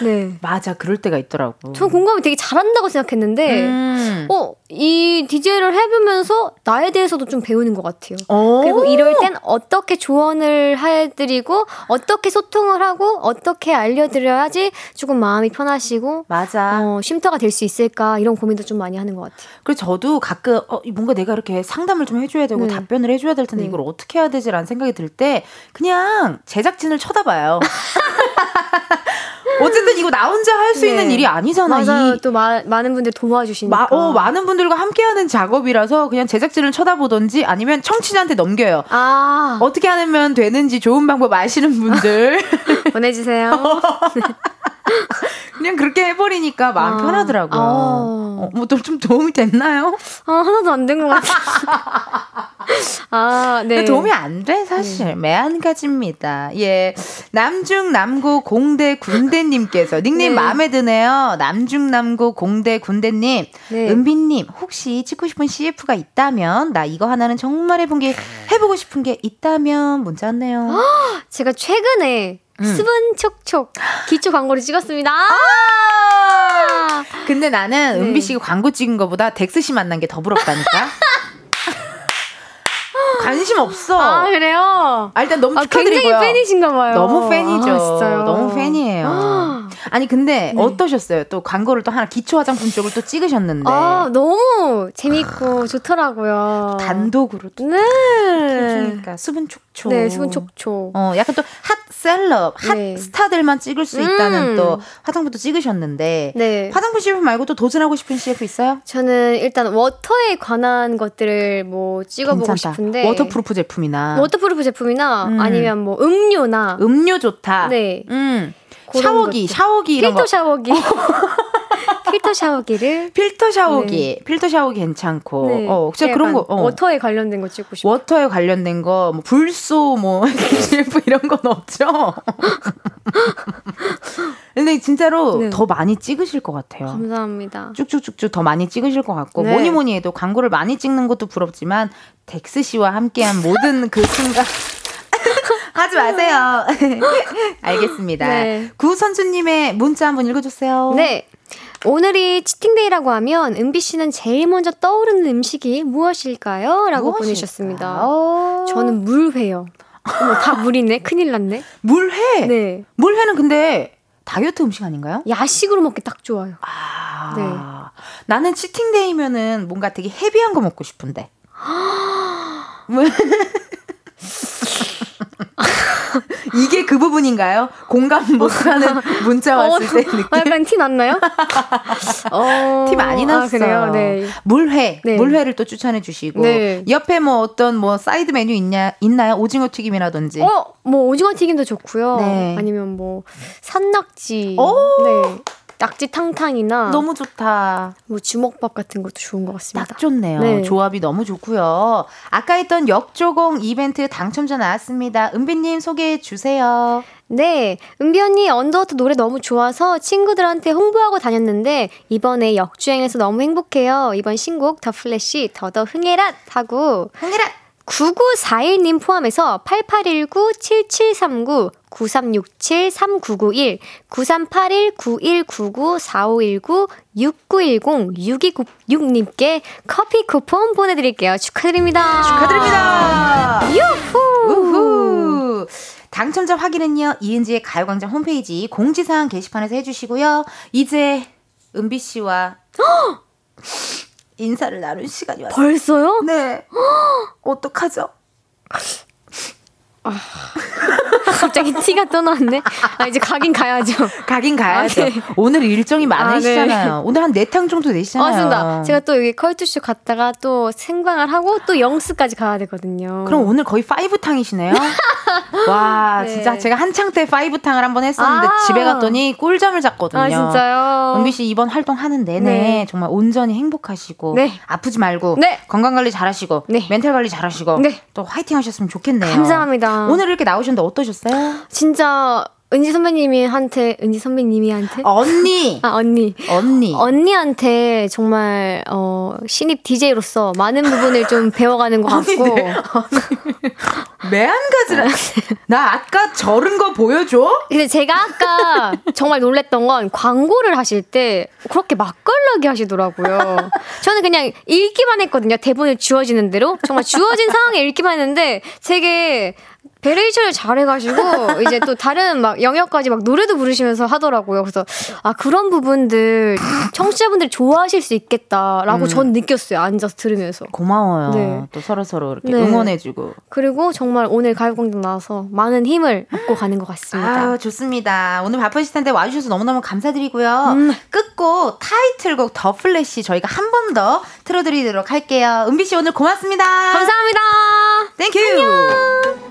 네. 맞아, 그럴 때가 있더라고. 전 공감을 되게 잘한다고 생각했는데, 음. 어, 이 DJ를 해보면서 나에 대해서도 좀 배우는 것 같아요. 오. 그리고 이럴 땐 어떻게 조언을 해드리고, 어떻게 소통을 하고, 어떻게 알려드려야지 조금 마음이 편하시고, 맞아. 어, 쉼터가 될 수 있을까, 이런 고민도 좀 많이 하는 것 같아요. 그래서 저도 가끔 어, 이 뭔가 내가 이렇게 상담을 좀 해줘야 되고 네. 답변을 해줘야 될 텐데 네. 이걸 어떻게 해야 되지라는 생각이 들 때 그냥 제작진을 쳐다봐요. 어쨌든 이거 나 혼자 할수 네. 있는 일이 아니잖아. 맞아요. 이또 마, 많은 분들 도와주시니까. 마, 어, 많은 분들과 함께하는 작업이라서 그냥 제작진을 쳐다보던지 아니면 청취자한테 넘겨요. 아, 어떻게 하면 되는지 좋은 방법 아시는 분들 보내주세요. 그냥 그렇게 해버리니까 마음 아. 편하더라고요. 아. 어, 뭐좀 도움이 됐나요? 아, 하나도 안 된 것 같아. 아, 네. 도움이 안 돼, 사실. 매한가지입니다. 예. 남중, 남고, 공대, 군대님께서 닉네임 네. 마음에 드네요. 남중, 남고, 공대, 군대님. 네. 은비님, 혹시 찍고 싶은 CF가 있다면, 나 이거 하나는 정말 해본 게, 해보고 싶은 게 있다면, 문자 왔네요. 제가 최근에 음. 수분 촉촉 기초 광고를 찍었습니다. 아! 근데 나는 네. 은비 씨가 광고 찍은 거보다 덱스 씨 만난 게 더 부럽다니까? 관심 없어. 아, 그래요? 아, 일단 너무 아, 축하드리고요. 굉장히 팬이신가 봐요. 너무 팬이죠. 아, 진짜요? 너무 팬이에요. 아니 근데 네. 어떠셨어요? 또 광고를 또 하나 기초 화장품 쪽을 또 찍으셨는데 아, 너무 재밌고 좋더라고요. 단독으로 또 네. 해주니까 수분 촉촉. 네, 수분 촉촉. 어, 약간 또 hot celeb, hot 네. 스타들만 찍을 수 있다는 음. 또 화장품도 찍으셨는데 네. 화장품 CF 말고 또 도전하고 싶은 CF 있어요? 저는 일단 워터에 관한 것들을 뭐 찍어보고 괜찮다. 싶은데 워터프루프 제품이나 waterproof 제품이나 음. 아니면 뭐 음료나 음료 좋다. 네. 음. 샤워기, 것들. 샤워기 이런 필터 거. 샤워기 필터 샤워기를 필터 샤워기, 필터 샤워기 괜찮고. 네. 어, 진짜 그런 거. 어. water에 관련된 거 찍고 싶어요. water에 관련된 거, 뭐 불소, 뭐 이런 건 없죠. 근데 진짜로 네. 더 많이 찍으실 것 같아요. 감사합니다. 쭉쭉쭉쭉 더 많이 찍으실 것 같고 네. 뭐니 뭐니 해도 광고를 많이 찍는 것도 부럽지만 덱스 씨와 함께한 모든 그 순간 하지 마세요. 알겠습니다. 네. 구 선수님의 문자 한번 읽어주세요. 네. 오늘이 cheating day라고 하면 은비 씨는 제일 먼저 떠오르는 음식이 무엇일까요? 라고 무엇일까요? 보내주셨습니다. 저는 물회요. 어머, 다 물이네. 큰일 났네. 물회. 네. 물회는 근데 다이어트 음식 아닌가요? 야식으로 먹기 딱 좋아요. 아, 네. 나는 cheating day면은 뭔가 되게 heavy한 거 먹고 싶은데. 뭐- 이게 그 부분인가요? 공감 못하는 문자 왔을 때 느낌. 어, 약간 티 났나요? 어, 티 많이 났어요. 아? 네. 물회, 네. 물회를 또 추천해 주시고 네. 옆에 뭐 어떤 뭐 사이드 메뉴 있냐 있나요? 오징어 튀김이라든지. 어, 뭐 오징어 튀김도 좋고요. 네. 아니면 뭐 산낙지. 오! 네. 낙지 탕탕이나 너무 좋다. 뭐 주먹밥 같은 것도 좋은 것 같습니다. 딱 좋네요. 네. 조합이 너무 좋고요. 아까 했던 역조공 이벤트 당첨자 나왔습니다. 은비님 소개해 주세요. 네, 은비 언니 Underwater 노래 너무 좋아서 친구들한테 홍보하고 다녔는데 이번에 역주행해서 너무 행복해요. 이번 신곡 The Flash 더더 흥해라 하고 흥해라. 9941님 포함해서 8819-7739 9367-3991, 9381-9199-4519, 6910-6296님께 커피 쿠폰 보내드릴게요. 축하드립니다. 축하드립니다. 유후! 우후. 당첨자 확인은요, 이은지의 가요광장 홈페이지 공지사항 게시판에서 해주시고요. 이제 은비 씨와 인사를 나눌 시간이 왔어요. 벌써요? 네. 어떡하죠? 갑자기 티가 떠나왔네. 아, 이제 가긴 가야죠. 가긴 가야죠. 아, 네. 오늘 일정이 많으시잖아요. 아, 네. 오늘 한 네 탕 정도 되시잖아요. 맞습니다. 제가 또 여기 컬투쇼 갔다가 또 생방을 하고 또 영스까지 가야 되거든요. 그럼 오늘 거의 five 탕이시네요. 와, 네. 진짜 제가 한창 때 five 탕을 한번 했었는데 아. 집에 갔더니 꿀잠을 잤거든요. 아, 진짜요? 은비 씨 이번 활동하는 내내 네. 정말 온전히 행복하시고 네. 아프지 말고 네. 건강 관리 잘하시고 네. 멘탈 관리 잘하시고 네. 또 화이팅 하셨으면 좋겠네요. 감사합니다. 오늘 이렇게 나오셨는데 어떠셨어요? 진짜 은지 선배님이 한테 은지 선배님이한테 언니, 아 언니 언니. 언니한테 정말 어 신입 DJ로서 많은 부분을 좀 배워가는 것 아니, 같고 네. 매한가지라. 나 아까 저른 거 보여줘? 근데 제가 아까 정말 놀랬던 건 광고를 하실 때 그렇게 맛깔나게 하시더라고요. 저는 그냥 읽기만 했거든요. 대본을 주어지는 대로. 정말 주어진 상황에 읽기만 했는데 되게 variation을 잘해가지고 이제 또 다른 막 영역까지 막 노래도 부르시면서 하더라고요. 그래서 아 그런 부분들 청취자분들이 좋아하실 수 있겠다라고 음. 전 느꼈어요. 앉아서 들으면서. 고마워요. 네. 또 서로 서로 이렇게 네. 응원해주고. 그리고 정말 오늘 가요광장 나와서 많은 힘을 얻고 가는 것 같습니다. 아 좋습니다. 오늘 바쁘실 텐데 와주셔서 너무너무 감사드리고요. 음. 끝곡 타이틀곡 The Flash 저희가 한 번 더 틀어드리도록 할게요. 은비 씨 오늘 고맙습니다. 감사합니다. Thank you.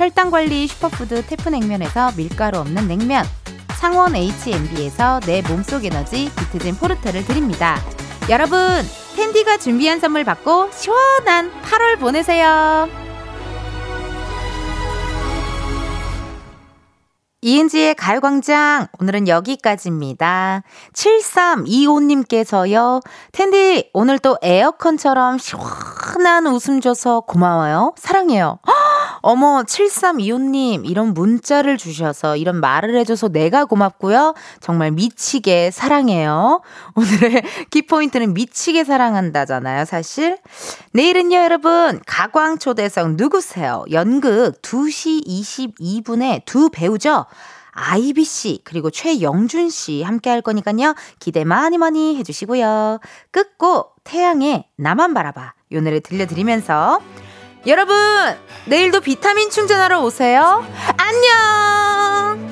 혈당관리 슈퍼푸드 태프냉면에서 밀가루 없는 냉면, 상원 H&B에서 내 몸속 에너지 비트젠 포르테를 드립니다. 여러분, 텐디가 준비한 선물 받고 시원한 8월 보내세요. 이은지의 가요광장 오늘은 여기까지입니다. 7325님께서요. 텐디 오늘 또 에어컨처럼 시원한 웃음 줘서 고마워요. 사랑해요. 헉, 어머 7325님 이런 문자를 주셔서 이런 말을 해줘서 내가 고맙고요. 정말 미치게 사랑해요. 오늘의 키포인트는 미치게 사랑한다잖아요. 사실. 내일은요 여러분 가광초대석 누구세요? 연극 2시 22분에 두 배우죠. 아이비 씨 그리고 최영준 씨 함께 할 거니까요. 기대 많이 많이 해주시고요. 끝곡 태양의 나만 바라봐 요 노래 들려드리면서 여러분 내일도 비타민 충전하러 오세요. 안녕.